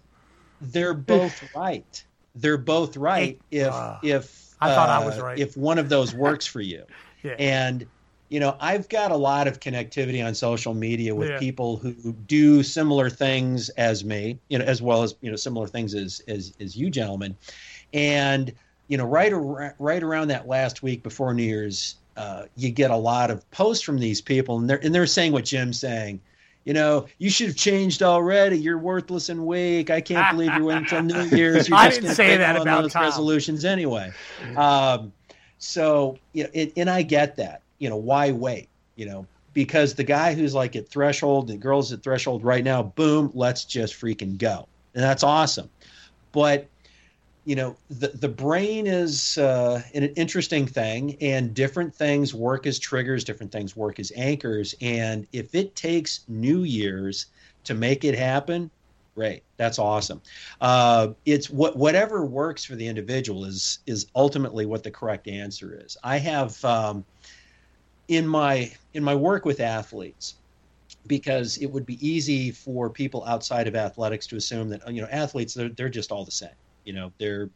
They're both right. They're both right. If uh, if I thought I uh, was right. If one of those works for you, (laughs) Yeah. and you know, I've got a lot of connectivity on social media with Yeah. people who do similar things as me, you know, as well as you know similar things as as, as you gentlemen, and you know, right ar- right around that last week before New Year's, uh, you get a lot of posts from these people, and they're and they're saying what Jim's saying. You know, you should have changed already. You're worthless and weak. I can't believe you're waiting until New (laughs) Year's. You're I just didn't say that about those Tom. resolutions anyway. Um, so, you know, it, and I get that. You know, why wait? You know, because the guy who's like at threshold, the girls at threshold right now, boom, let's just freaking go, and that's awesome. But you know, the the brain is uh, an interesting thing, and different things work as triggers, different things work as anchors, and if it takes New Year's to make it happen, great, that's awesome. Uh, it's what whatever works for the individual is is ultimately what the correct answer is. I have um, in my in my work with athletes because it would be easy for people outside of athletics to assume that you know athletes they're, they're just all the same you know they're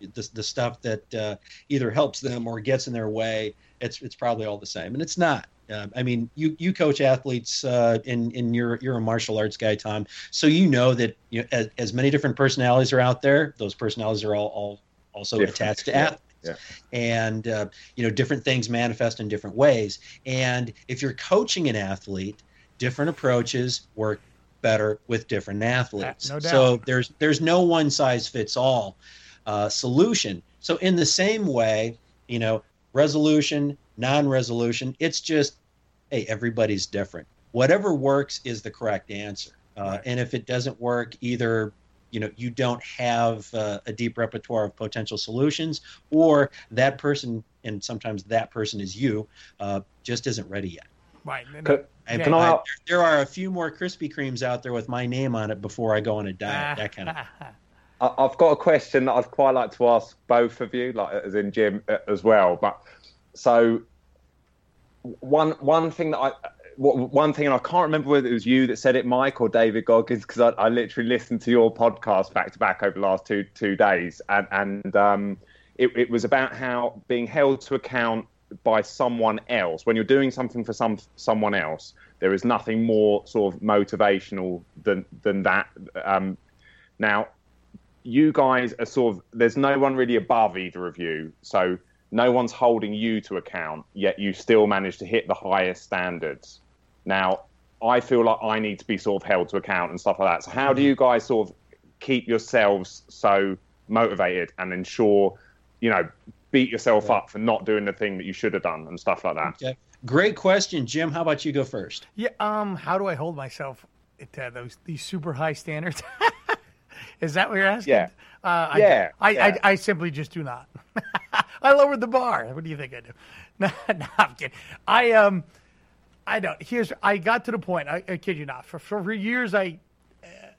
the, the stuff that uh, either helps them or gets in their way it's it's probably all the same and it's not Uh, I mean, you you coach athletes uh, in in your you're a martial arts guy, Tom. So you know that you know, as, as many different personalities are out there, those personalities are all, all also different. attached to athletes. Yeah. And uh, you know, different things manifest in different ways. And if you're coaching an athlete, different approaches work better with different athletes. no doubt. So there's there's no one size fits all uh, solution. So in the same way, you know, resolution, non-resolution, it's just hey, everybody's different. Whatever works is the correct answer. Uh, right. And if it doesn't work, either you know you don't have uh, a deep repertoire of potential solutions, or that person, and sometimes that person is you, uh, just isn't ready yet. Right. Could, and can I, there are a few more Krispy Kremes out there with my name on it before I go on a diet. that kind of. (laughs) I've got a question that I'd quite like to ask both of you, like as in Jim as well. But so one one thing that I one thing, and I can't remember whether it was you that said it, Mike, or David Goggins, because I, I, literally listened to your podcast back to back over the last two two days, and and um, it, it was about how being held to account by someone else. When you're doing something for some someone else there is nothing more sort of motivational than than that. Um, now you guys are sort of there's no one really above either of you so no one's holding you to account yet you still manage to hit the highest standards. Now i feel like i need to be sort of held to account and stuff like that. So how do you guys sort of keep yourselves so motivated and ensure you know beat yourself yeah. up for not doing the thing that you should have done and stuff like that. Okay. Great question, Jim. How about you go first? Yeah. Um. How do I hold myself to those these super high standards? (laughs) Is that what you're asking? Yeah. Uh, yeah, I, yeah. I, I, simply just do not. (laughs) I lowered the bar. What do you think I do? (laughs) No, no, I'm kidding. I um, I don't. Here's I got to the point. I, I kid you not. For for years, I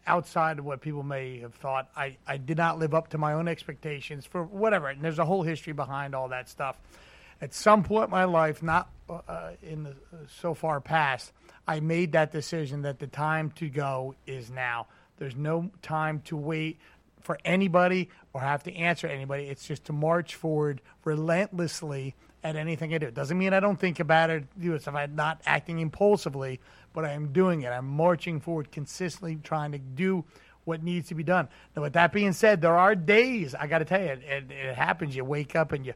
outside of what people may have thought. I, I did not live up to my own expectations for whatever. And there's a whole history behind all that stuff. At some point in my life, not uh, in the so far past, I made that decision that the time to go is now. There's no time to wait for anybody or have to answer anybody. It's just to march forward relentlessly at anything I do. It doesn't mean I don't think about it, do it. If I'm not acting impulsively, but I am doing it. I'm marching forward consistently, trying to do what needs to be done. Now, with that being said, there are days I got to tell you, it, it, it, happens. You wake up and you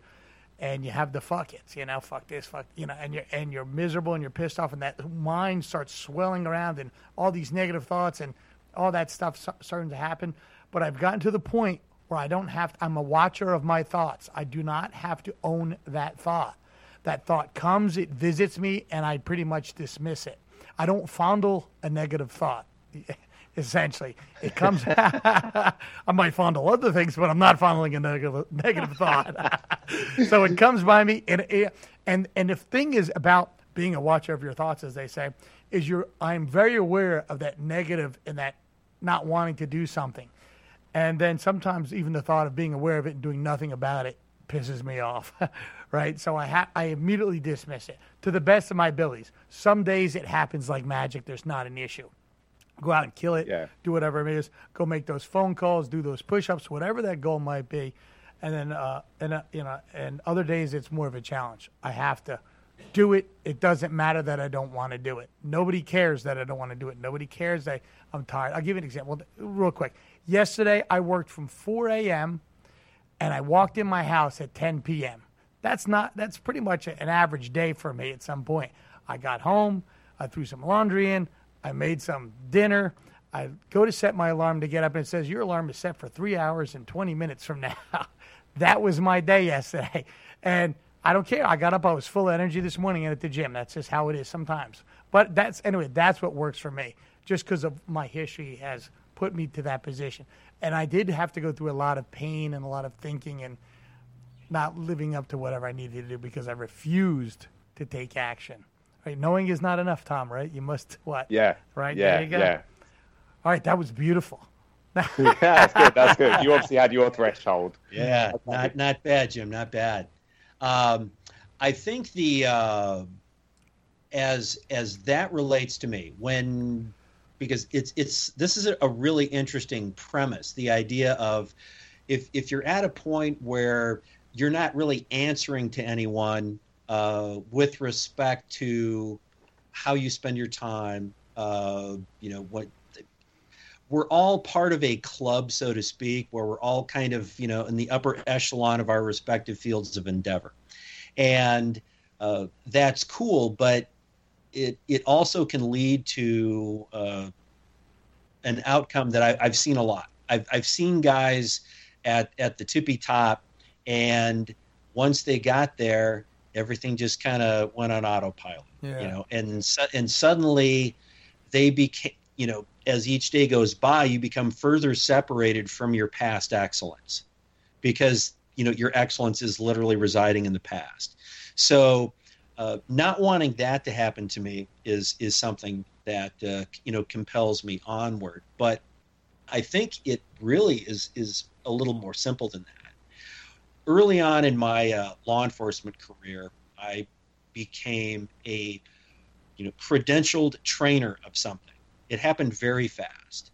and you have the fuck it's, you know, fuck this, fuck, you know, and you're and you're miserable and you're pissed off, and that mind starts swelling around, and all these negative thoughts and all that stuff starting to happen. But I've gotten to the point where I don't have. To, I'm a watcher of my thoughts. I do not have to own that thought. That thought comes, it visits me, and I pretty much dismiss it. I don't fondle a negative thought. (laughs) Essentially, it comes. (laughs) I might fondle other things, but I'm not fondling a negative negative thought. (laughs) so it comes by me, and and and the thing is about being a watcher of your thoughts, as they say, is you're. I'm very aware of that negative and that not wanting to do something, and then sometimes even the thought of being aware of it and doing nothing about it pisses me off, right? So I ha- I immediately dismiss it to the best of my abilities. Some days it happens like magic. There's not an issue. Go out and kill it. Yeah. Do whatever it is. Go make those phone calls. Do those push-ups. Whatever that goal might be. And then, uh, and uh, you know, and other days it's more of a challenge. I have to do it. It doesn't matter that I don't want to do it. Nobody cares that I don't want to do it. Nobody cares that I'm tired. I'll give you an example, real quick. Yesterday I worked from 4 a.m and I walked in my house at 10 p.m. That's not that's pretty much an average day for me at some point. I got home, I threw some laundry in, I made some dinner. I go to set my alarm to get up and it says your alarm is set for 3 hours and 20 minutes from now. (laughs) that was my day yesterday. (laughs) And I don't care. I got up, I was full of energy this morning and at the gym. That's just how it is sometimes. But that's anyway, that's what works for me. Just because of my history has put me to that position and I did have to go through a lot of pain and a lot of thinking and not living up to whatever I needed to do because I refused to take action. Right? Knowing is not enough, Tom. Right? You must what? Yeah. Right. Yeah. There you go. Yeah. All right. That was beautiful. (laughs) yeah, that's good. That's good. You obviously had your threshold. Yeah, not not bad, Jim. Not bad. Um, I think the uh, as as that relates to me when because it's it's this is a really interesting premise. The idea of if if you're at a point where you're not really answering to anyone uh, with respect to how you spend your time. Uh, you know what we're all part of a club, so to speak, where we're all kind of, you know, in the upper echelon of our respective fields of endeavor. And uh, that's cool, but it, it also can lead to uh, an outcome that I, I've seen a lot. I've, I've seen guys at, at the tippy top, and once they got there, everything just kind of went on autopilot, yeah. you know, and, and suddenly they became, you know, as each day goes by, you become further separated from your past excellence because you know your excellence is literally residing in the past. So, uh, not wanting that to happen to me is is something that uh, you know compels me onward. But I think it really is is a little more simple than that. Early on in my uh, law enforcement career, I became a you know credentialed trainer of something it happened very fast.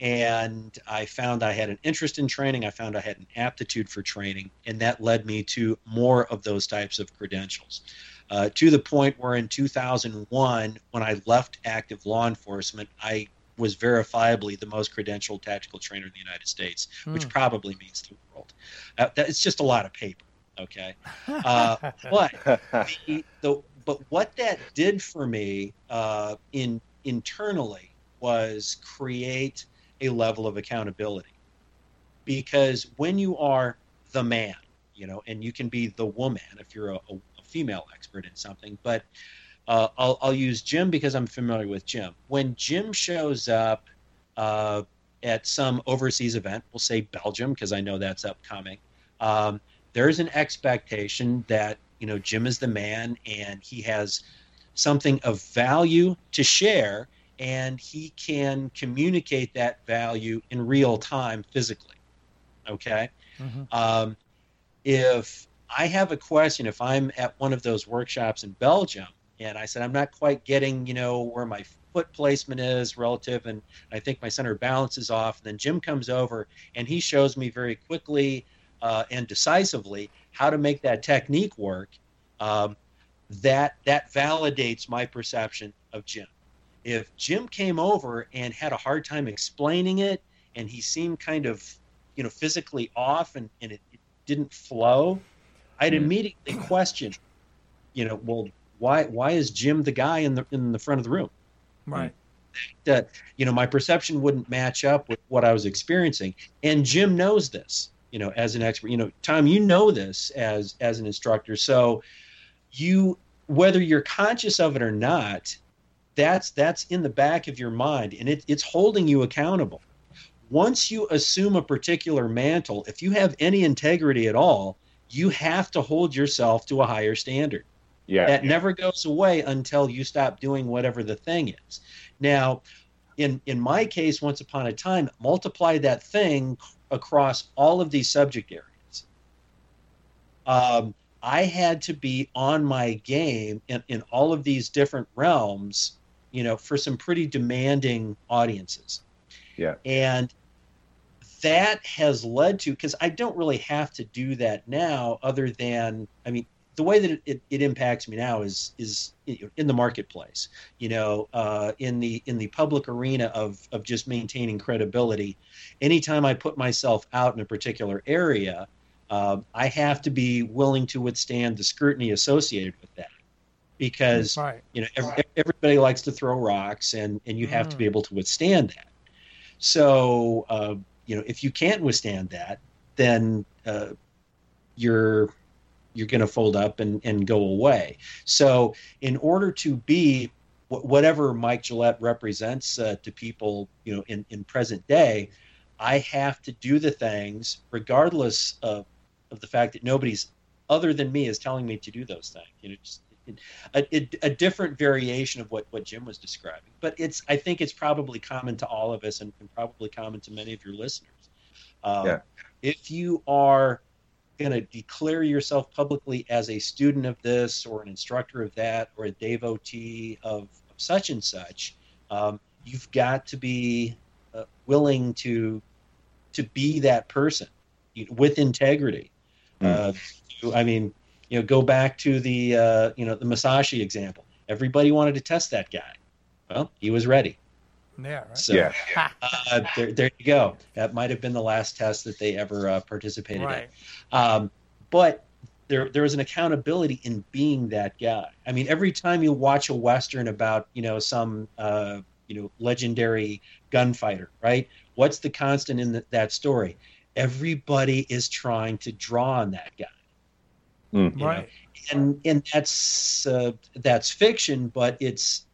And I found I had an interest in training. I found I had an aptitude for training, and that led me to more of those types of credentials. Uh, to the point where in 2001, when I left active law enforcement, I was verifiably the most credentialed tactical trainer in the United States, hmm. which probably means the world. Uh, that, it's just a lot of paper, okay? Uh, (laughs) but the, the, but what that did for me uh, in internally was create a level of accountability. Because when you are the man, you know, and you can be the woman if you're a, a, a female expert in something, but uh, I'll, I'll, use Jim because I'm familiar with Jim. When Jim shows up uh, at some overseas event, we'll say Belgium because I know that's upcoming. Um, there's an expectation that you know Jim is the man and he has something of value to share, and he can communicate that value in real time physically. Okay. Mm-hmm. Um, if I have a question, if I'm at one of those workshops in Belgium and I said, I'm not quite getting, you know, where my foot placement is relative, and I think my center balance is off, and then Jim comes over and he shows me very quickly uh, and decisively how to make that technique work. Um, that that validates my perception of Jim if Jim came over and had a hard time explaining it and he seemed kind of, you know, physically off and, and it, it didn't flow, I'd mm-hmm. immediately question, you know, well, why why is Jim the guy in the in the front of the room? Mm. Right. That uh, you know, my perception wouldn't match up with what I was experiencing. And Jim knows this, you know, as an expert. You know, Tom, you know this as as an instructor. So you whether you're conscious of it or not, that's that's in the back of your mind and it, it's holding you accountable once you assume a particular mantle if you have any integrity at all you have to hold yourself to a higher standard yeah that yeah. never goes away until you stop doing whatever the thing is now in in my case once upon a time multiply that thing across all of these subject areas um, i had to be on my game in, in all of these different realms you know, for some pretty demanding audiences. Yeah. And that has led to because I don't really have to do that now, other than I mean, the way that it, it, impacts me now is is in the marketplace. You know, uh, in the in the public arena of of just maintaining credibility. Anytime I put myself out in a particular area, uh, I have to be willing to withstand the scrutiny associated with that because right. you know every, everybody likes to throw rocks and and you have mm. to be mm. able to withstand that so uh, you know if you can't withstand that then uh, you're you're going to fold up and, and go away so in order to be whatever mike gillette represents uh, to people you know in, in present day i have to do the things regardless of, of the fact that nobody's other than me is telling me to do those things you know just a, a, a, different variation of what, what Jim was describing. But it's I think it's probably common to all of us and, and probably common to many of your listeners. Um, yeah. If you are going to declare yourself publicly as a student of this or an instructor of that or a devotee of, of such and such, um, you've got to be uh, willing to to be that person with integrity. Mm. Uh, I mean, you know, go back to the uh, you know the Musashi example. Everybody wanted to test that guy. Well, he was ready. Yeah, right. So Yeah. uh, there, there you go. That might have been the last test that they ever uh, participated Right. in. Um, but there, there is an accountability in being that guy. I mean, every time you watch a western about, you know, some, uh, you know, legendary gunfighter, right? What's the constant in the, that story? Everybody is trying to draw on that guy Mm. you know? Right. and and that's uh, that's fiction, but it's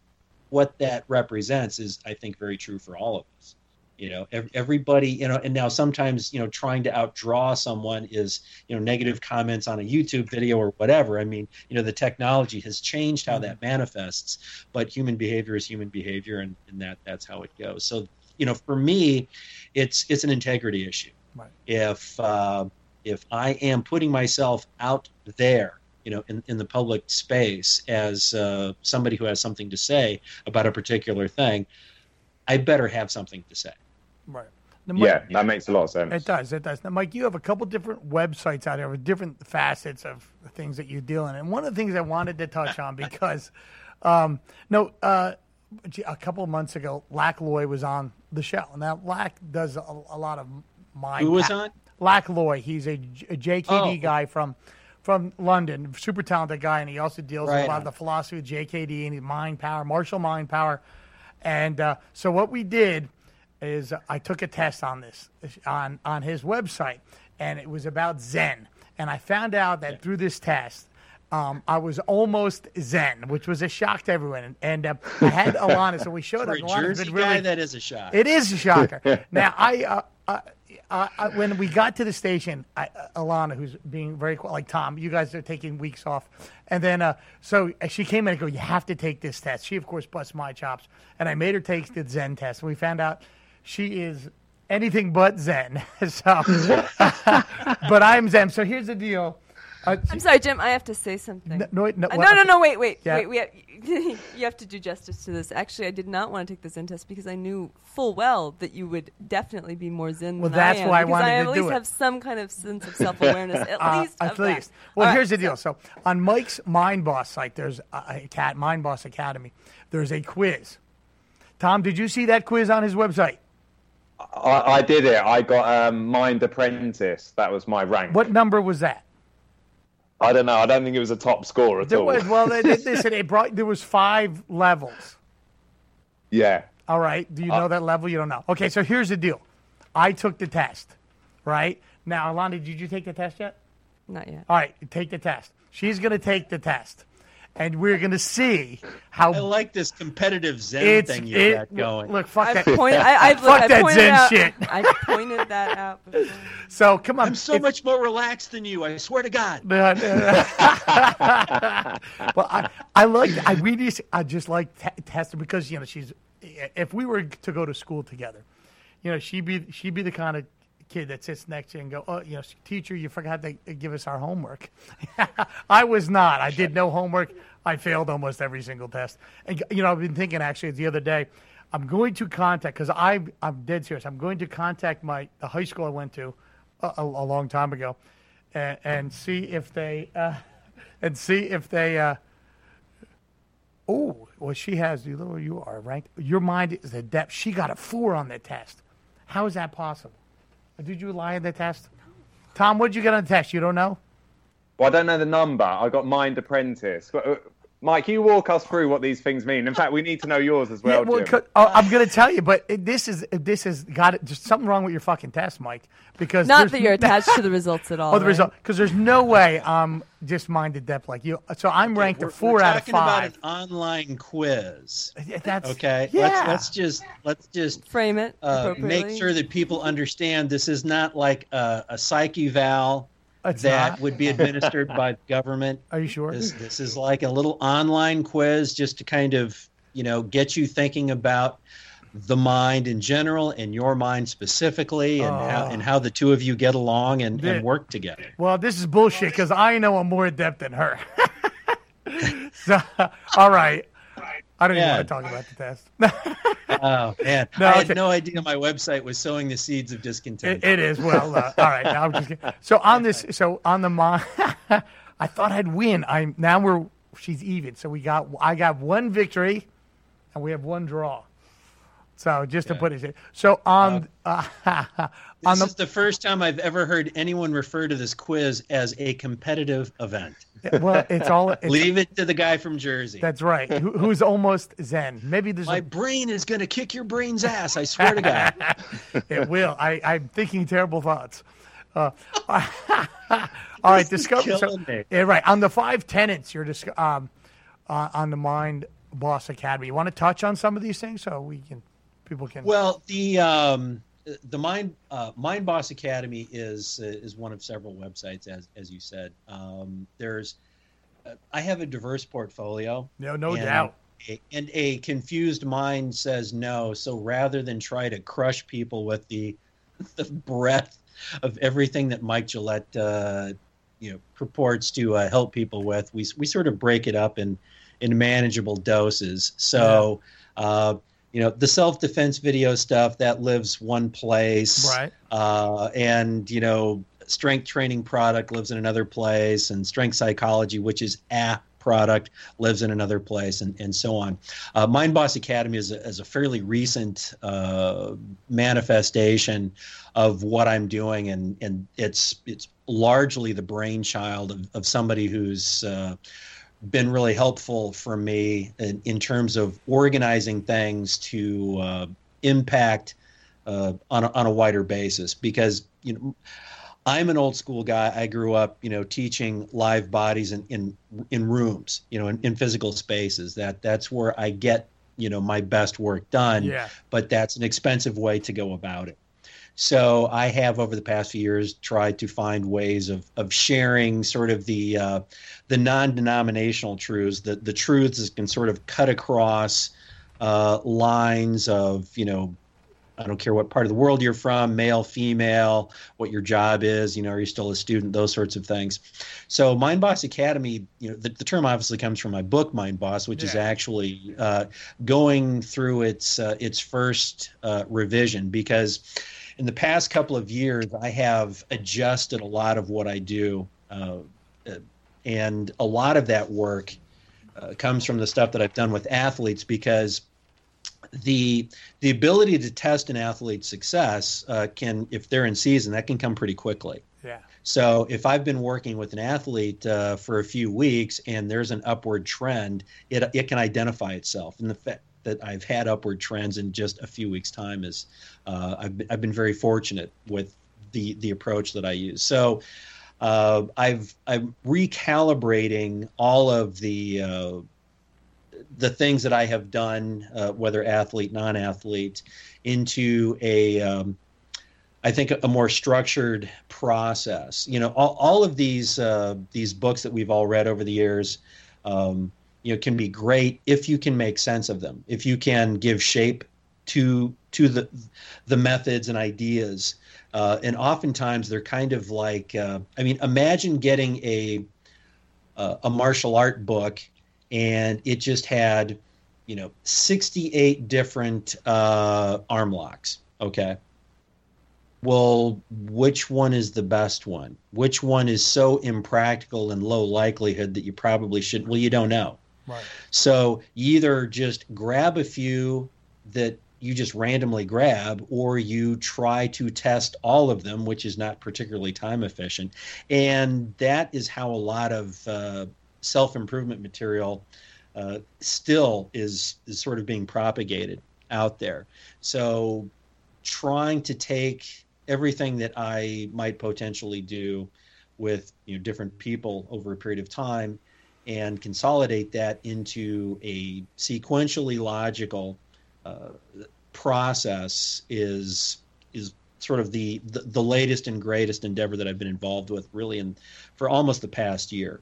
what that represents is I think very true for all of us. You know, everybody, you know, and now sometimes you know trying to outdraw someone is you know negative comments on a YouTube video or whatever. I mean, you know, the technology has changed how that manifests, but human behavior is human behavior, and, and that that's how it goes. So you know, for me, it's it's an integrity issue. Right. If uh, if I am putting myself out there, you know, in, in the public space as uh, somebody who has something to say about a particular thing, I better have something to say. Right. Now, Mike, Yeah, that makes a lot of sense. It does. It does. Now, Mike, you have a couple different websites out there with different facets of the things that you deal in. And one of the things I wanted to touch on (laughs) because, um, no, uh, a couple of months ago, Lack Loy was on the show. Now, Lack does a, a lot of mind. Who was pa- on? Lack Loy. He's a JKD Oh. guy from from London, super talented guy, and he also deals with a lot on. of the philosophy of JKD and his mind power, martial mind power. And uh, so what we did is I took a test on this on on his website, and it was about Zen. And I found out that through this test, um, I was almost Zen, which was a shock to everyone. And, and uh, I had (laughs) Alana, so we showed For up. a Alana's Jersey been really guy, that is a shock. it is a shocker. (laughs) now, I, uh, uh, uh, when we got to the station, I, uh, Alana, who's being very like Tom, you guys are taking weeks off, and then uh, so uh, she came in and go, "You have to take this test." She, of course, busts my chops, and I made her take the Zen test. And we found out she is anything but Zen. (laughs) so, (laughs) but I'm Zen. So here's the deal. Uh, I'm sorry, Jim. I have to say something. no, no, no, Uh, no, no, no, wait, wait, Yeah. wait. We have, (laughs) you have to do justice to this. Actually, I did not want to take the Zen test because I knew full well that you would definitely be more Zen Well, than that's I am. why I because wanted I to at least have some kind of sense of (laughs) self-awareness, at Uh, least. at of that. least. Well, All right, here's the so- deal. So on Mike's Mind Boss site, there's a, a cat Mind Boss Academy. There's a quiz. Tom, did you see that quiz on his website? I, I did it. I got um, Mind Apprentice. That was my rank. What number was that? I don't know. I don't think it was a top score at There all. was well, they, they, they said it (laughs) brought there was five levels. Yeah. All right, do you Uh, know that level? You don't know. Okay, so here's the deal. I took the test, right? Now, Alana, did you take the test yet? Not yet. All right, take the test. She's going to take the test, and we're going to see how I like this competitive Zen it's thing you it, got going. Look, fuck (laughs) I that. pointed. I, I, look, Fuck I that Zen out, shit. (laughs) I pointed that out. Before. So come on. I'm so if- much more relaxed than you. I swear to God. Uh, (laughs) well, I, I like I really I just like te- Tessa because you know she's if we were to go to school together, you know she'd be she'd be the kind of kid that sits next to you and go, oh, you know, teacher, you forgot to give us our homework. (laughs) I was not. I did no homework. I failed almost every single test. And you know, I've been thinking actually the other day. I'm going to contact because I I'm dead serious. I'm going to contact my the high school I went to a, a, long time ago, and, and see if they uh, (laughs) and see if they. Uh, oh, well, she has the lower you are ranked. Your mind is adept. She got a four on the test. How is that possible? Uh, did you lie in the test? Tom, what did you get on the test? You don't know? Well, I don't know the number. I got Mind Apprentice. Uh, But, uh, Mike, you walk us through what these things mean. In fact, we need to know yours as well, yeah, well, Jim. uh, I'm going to tell you, but it, this is this has got it. There's something wrong with your fucking test, Mike. Because Not that you're (laughs) attached to the results at all. Oh, the right? result. Because there's no way I'm just Mind Adept like you. So I'm ranked We're, a 4 we're out of talking about five. an online quiz. That's Okay, Yeah. let's let's just let's just Frame it uh, make sure that people understand this is not like a, a psych eval It's that not. would be administered by the (laughs) government. Are you sure? This this is like a little online quiz just to kind of you know get you thinking about the mind in general and your mind specifically and how and ah. how the two of you get along and, Yeah. and work together. Well, this is bullshit because I know I'm more adept than her. (laughs) so, all right. I don't even Yeah. want to talk about the test. (laughs) Oh man, No, I okay. had no idea my website was sowing the seeds of discontent. It, it is well. Uh, all right, now I'm just kidding. so on this. So on the mind. (laughs) I thought I'd win. I'm now we're she's even. So we got I got one victory, and we have one draw. So just to put it, so on uh, (laughs) on This the is the first time I've ever heard anyone refer to this quiz as a competitive event. well, it's all (laughs) it's, Leave it to the guy from Jersey. that's right. Who, who's almost Zen? Maybe there's My a, brain is going to kick your brain's ass. I swear to God. (laughs) it will. I I'm thinking terrible thoughts. Uh, all right, discover. So, yeah, right. On the five tenants, you're dis- um, uh, on the Mind Boss Academy. You want to touch on some of these things so we can people can. Well, the um, the Mind uh, Mind Boss Academy is uh, is one of several websites, as as you said. Um, there's uh, I have a diverse portfolio. no, no and doubt. A, and a confused mind says no. So rather than try to crush people with the (laughs) the breadth of everything that Mike Gillette uh, you know purports to uh, help people with, we we sort of break it up in in manageable doses. So. Uh, you know the self-defense video stuff that lives one place Right. uh, and you know strength training product lives in another place and strength psychology which is a product lives in another place and, and so on uh, mind boss academy is a, is a fairly recent uh, manifestation of what i'm doing and, and it's it's largely the brainchild of, of somebody who's uh, been really helpful for me in, in terms of organizing things to uh, impact uh, on, a, on a wider basis because you know I'm an old school guy. I grew up, you know, teaching live bodies in in, in rooms, you know, in, in physical spaces. That that's where I get, you know, my best work done. Yeah. But that's an expensive way to go about it. So I have over the past few years tried to find ways of of sharing sort of the uh, the non-denominational truths, the the truths that can sort of cut across uh, lines of you know I don't care what part of the world you're from, male, female, what your job is, you know, are you still a student, those sorts of things. So Mind Boss Academy, you know, the, the term obviously comes from my book Mind Boss, which is actually uh, going through its uh, its first uh, revision because in the past couple of years I have adjusted a lot of what I do, uh, and a lot of that work uh, comes from the stuff that I've done with athletes because the the ability to test an athlete's success uh, can, if they're in season, that can come pretty quickly. Yeah. So if I've been working with an athlete uh, for a few weeks and there's an upward trend, it it can identify itself. And the fact that I've had upward trends in just a few weeks' time is uh, I've been, I've been very fortunate with the the approach that I use. So. Uh, I've I'm recalibrating all of the uh, the things that I have done, uh, whether athlete, non-athlete, into a, um, I think, a more structured process. You know, all, all of these uh, these books that we've all read over the years, um, you know, can be great if you can make sense of them, if you can give shape to to the the methods and ideas. Uh, and oftentimes they're kind of like, uh, I mean, imagine getting a uh, a martial art book and it just had you know 68 different uh, arm locks okay? Well which one is the best one? Which one is so impractical and low likelihood that you probably should well you don't know So you either just grab a few that you just randomly grab, or you try to test all of them, which is not particularly time efficient. And that is how a lot of uh, self improvement material uh, still is, is sort of being propagated out there. So trying to take everything that I might potentially do with you know different people over a period of time and consolidate that into a sequentially logical uh, process is is sort of the, the the latest and greatest endeavor that I've been involved with really in for almost the past year.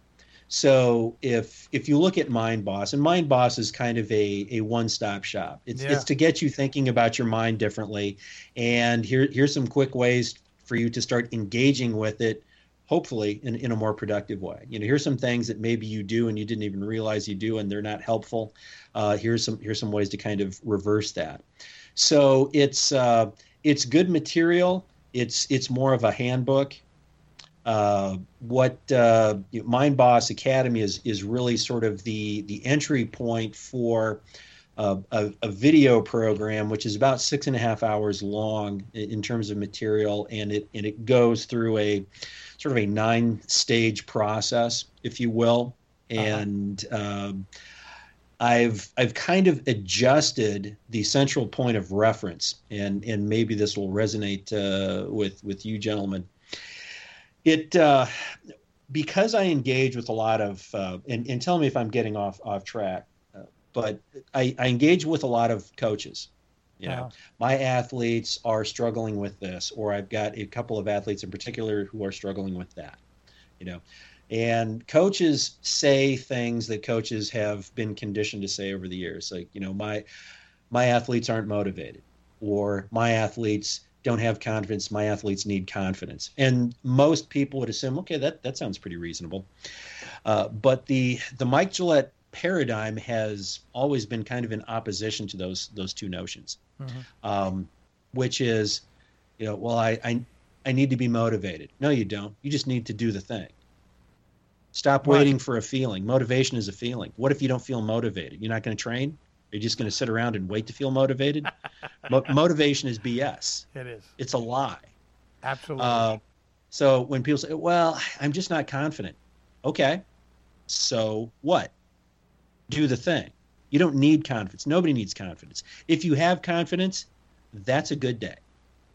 So if if you look at Mind Boss, and Mind Boss is kind of a, a one stop shop. It's Yeah. it's to get you thinking about your mind differently, and here here's some quick ways for you to start engaging with it hopefully in, in a more productive way. You know here's some things that maybe you do and you didn't even realize you do and they're not helpful. Uh, here's some here's some ways to kind of reverse that. So it's uh, it's good material. It's it's more of a handbook. Uh, what uh, Mind Boss Academy is is really sort of the the entry point for uh, a, a, video program, which is about six and a half hours long in, in, terms of material, and it and it goes through a sort of a nine stage process, if you will, uh-huh. and. Uh-huh. I've I've kind of adjusted the central point of reference, and and maybe this will resonate uh, with with you gentlemen. It uh, because I engage with a lot of uh, and, and tell me if I'm getting off off track, uh, but I, I, engage with a lot of coaches. You know, my athletes are struggling with this, or I've got a couple of athletes in particular who are struggling with that. You know, and coaches say things that coaches have been conditioned to say over the years like you know my my athletes aren't motivated or my athletes don't have confidence my athletes need confidence. And most people would assume okay that that sounds pretty reasonable. Uh, but the the mike gillette paradigm has always been kind of in opposition to those those two notions mm-hmm. um, which is you know well I, I i need to be motivated no you don't you just need to do the thing Stop right. waiting for a feeling. Motivation is a feeling. What if you don't feel motivated? You're not going to train? You're just going to sit around and wait to feel motivated? (laughs) Mo- motivation is BS. It is. It's a lie. Absolutely. Uh, so when people say, well, I'm just not confident. Okay. So what? Do the thing. You don't need confidence. Nobody needs confidence. If you have confidence, that's a good day.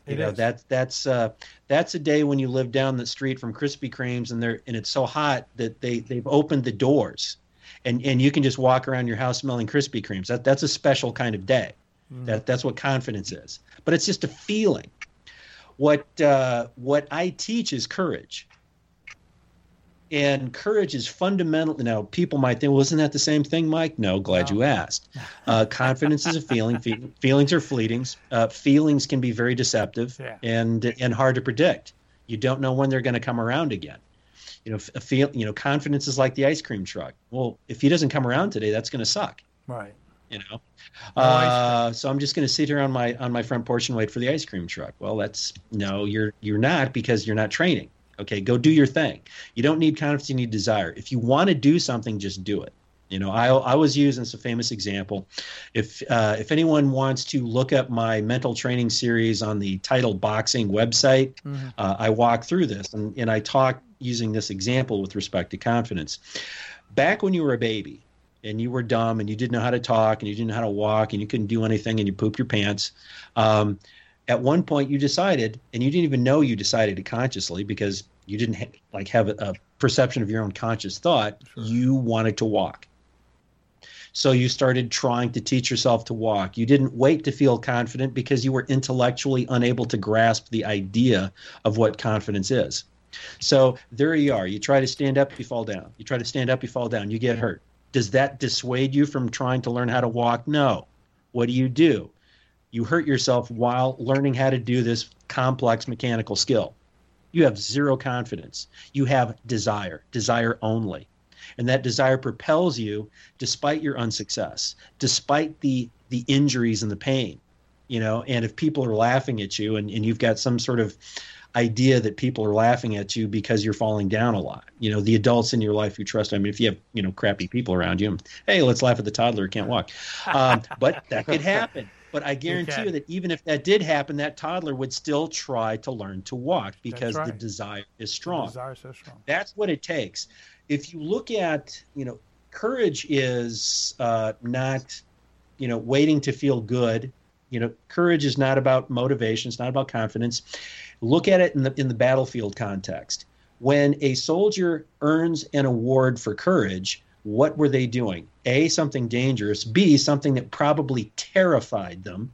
You know, that's that's uh, that's a day when you live down the street from Krispy Kremes and they're and it's so hot that they they've opened the doors, and and you can just walk around your house smelling Krispy Kremes. That that's a special kind of day. Mm. That that's what confidence is. But it's just a feeling. What uh, what I teach is courage. And courage is fundamental. Now, people might think, well, isn't that the same thing, Mike? No, glad no. you asked. Uh, confidence is a feeling. Fe- feelings are fleetings. Uh, feelings can be very deceptive yeah. and and hard to predict. You don't know when they're going to come around again. You know, a feel. You know, confidence is like the ice cream truck. Well, if he doesn't come around today, that's going to suck. Right. You know, uh, so I'm just going to sit here on my on my front porch and wait for the ice cream truck. Well, that's no, you're you're not because you're not training. Okay, go do your thing. You don't need confidence, you need desire. If you want to do something, just do it. You know, I, I was using this a famous example. If uh, if anyone wants to look up my mental training series on the Title Boxing website, mm-hmm. uh, I walk through this and, and I talk using this example with respect to confidence. Back when you were a baby and you were dumb and you didn't know how to talk and you didn't know how to walk and you couldn't do anything and you pooped your pants, um, at one point you decided, and you didn't even know you decided it consciously because you didn't ha- like have a, a, perception of your own conscious thought. Sure. You wanted to walk. So you started trying to teach yourself to walk. You didn't wait to feel confident because you were intellectually unable to grasp the idea of what confidence is. So there you are. You try to stand up, you fall down. You try to stand up, you fall down. You get hurt. Does that dissuade you from trying to learn how to walk? No. What do you do? You hurt yourself while learning how to do this complex mechanical skill. You have zero confidence. You have desire, desire only. And that desire propels you despite your unsuccess, despite the the injuries and the pain. You know, and if people are laughing at you and, and you've got some sort of idea that people are laughing at you because you're falling down a lot. You know, the adults in your life you trust. I mean, if you have, you know, crappy people around you, hey, let's laugh at the toddler who can't walk. Um, but that could happen. But I guarantee okay. you that even if that did happen, that toddler would still try to learn to walk because right. the desire is strong. The desire is so strong. That's what it takes. If you look at, you know, courage is uh, not, you know, waiting to feel good. You know, courage is not about motivation. It's not about confidence. Look at it in the in the battlefield context. When a soldier earns an award for courage, what were they doing? A, something dangerous. B, something that probably terrified them.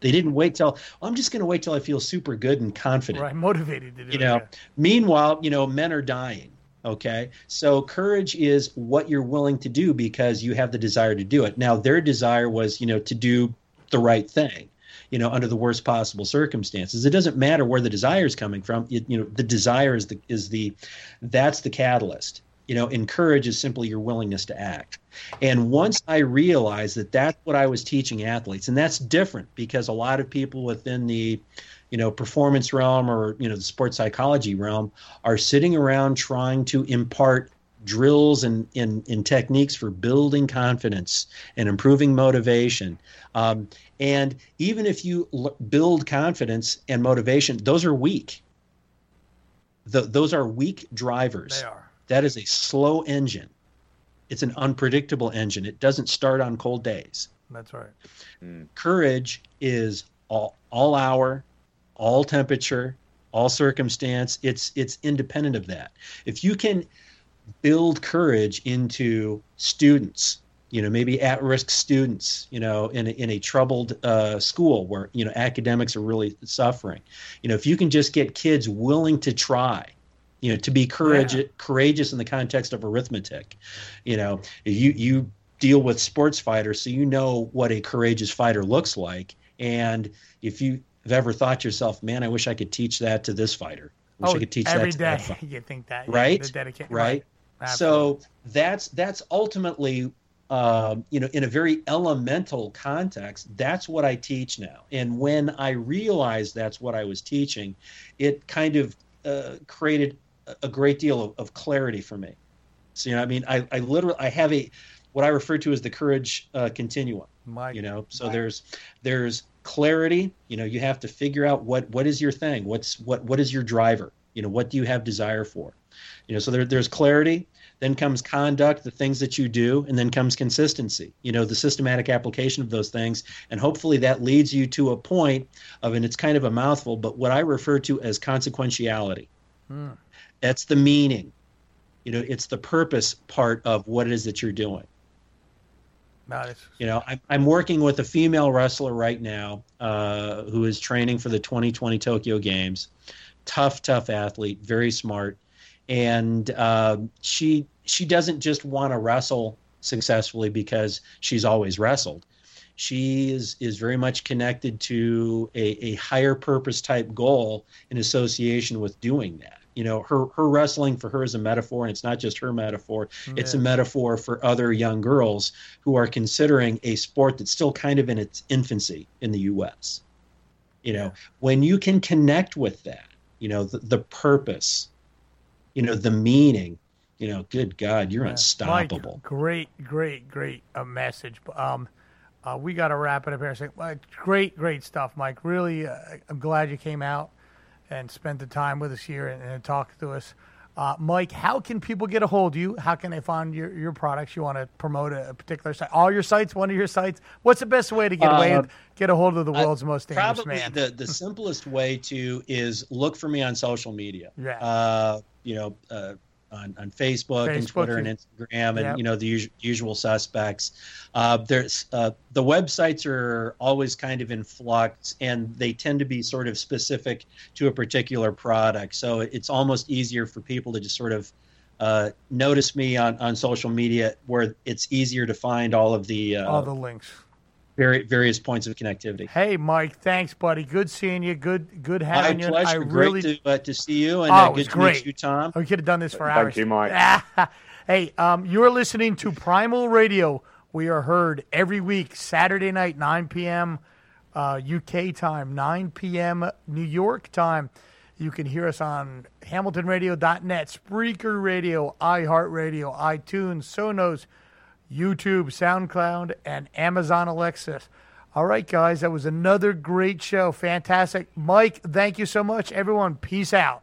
They didn't wait till, well, I'm just going to wait till I feel super good and confident. Right, motivated to do You know, it. meanwhile, you know, men are dying. Okay. So courage is what you're willing to do because you have the desire to do it. Now, their desire was, you know, to do the right thing you know under the worst possible circumstances it doesn't matter where the desire is coming from it, you know the desire is the is the that's the catalyst you know encourage is simply your willingness to act and once i realized that that's what i was teaching athletes and that's different because a lot of people within the you know, performance realm or, you know, the sports psychology realm are sitting around trying to impart drills and in, in techniques for building confidence and improving motivation. Um, and even if you l- build confidence and motivation, those are weak. The, those are weak drivers. They are. That is a slow engine. It's an unpredictable engine. It doesn't start on cold days. That's right. Courage is all, all hour, all temperature, all circumstance. It's it's independent of that. If you can build courage into students, you know, maybe at-risk students, you know, in a, in a troubled uh, school where you know academics are really suffering, you know, if you can just get kids willing to try, you know, to be courage, Yeah. courageous in the context of arithmetic, you know, you you deal with sports fighters, so you know what a courageous fighter looks like, and if you have ever thought to yourself, man, I wish I could teach that to this fighter. I wish oh, I could teach every that to day that fighter (laughs) you think that right? the dedica- right? Absolutely. So that's that's ultimately, um, you know, in a very elemental context, that's what I teach now. And when I realized that's what I was teaching, it kind of uh, created a- great deal of, of clarity for me. So you know, I mean, I, I literally I have a what I refer to as the courage uh, continuum My, you know? So there's there's clarity you know you have to figure out what what is your thing? What's what what is your driver? You know what do you have desire for? You know so there, there's clarity then comes conduct the things that you do and then comes consistency you know the systematic application of those things. And hopefully that leads you to a point of and it's kind of a mouthful but what i refer to as consequentiality that's the meaning you know it's the purpose part of what it is that you're doing it's- you know, I'm, I'm working with a female wrestler right now uh, who is training for the 2020 Tokyo Games. Tough, tough athlete, very smart, and uh, she she doesn't just want to wrestle successfully because she's always wrestled. She is is very much connected to a, a higher purpose type goal in association with doing that. You know, her her wrestling for her is a metaphor, and it's not just her metaphor. It's a metaphor for other young girls who are considering a sport that's still kind of in its infancy in the U.S. You know, when you can connect with that, you know, the, the purpose, you know, the meaning, you know, good God, you're Mike, unstoppable. great, great, great uh, message. Um, uh, we got to wrap it up here. So, uh, great, great stuff, Mike. Really, uh, I'm glad you came out and spent the time with us here and, and talked to us. Uh, Mike, how can people get a hold of you? How can they find your, your products? You want to promote a, a particular site? All your sites? One of your sites? What's the best way to get away Uh, and get a hold of the world's most dangerous Probably man? the, the simplest way to is look for me on social media. (laughs) Yeah. Uh, you know, uh, on, on Facebook, and Twitter and Instagram and Yep. you know the usual, usual suspects. Uh, there's uh, the websites are always kind of in flux and they tend to be sort of specific to a particular product. So it's almost easier for people to just sort of uh, notice me on, on social media where it's easier to find all of the, uh, All the links. Vari- various points of connectivity. Hey, Mike. Thanks, buddy. Good seeing you. Good, good My having you. pleasure. I Great really to, uh, to see you, and Oh, uh, it was good to great. meet you, Tom. We could have done this for Thank hours. Thank you, Mike. (laughs) hey, um, you're listening to Primal Radio. We are heard every week, Saturday night, 9 p.m. Uh, UK time, 9 p.m. New York time. You can hear us on HamiltonRadio.net, Spreaker Radio, iHeartRadio, iTunes, Sonos, YouTube, SoundCloud, and Amazon Alexa. All right, guys, that was another great show. Fantastic. Mike, thank you so much. Everyone, peace out.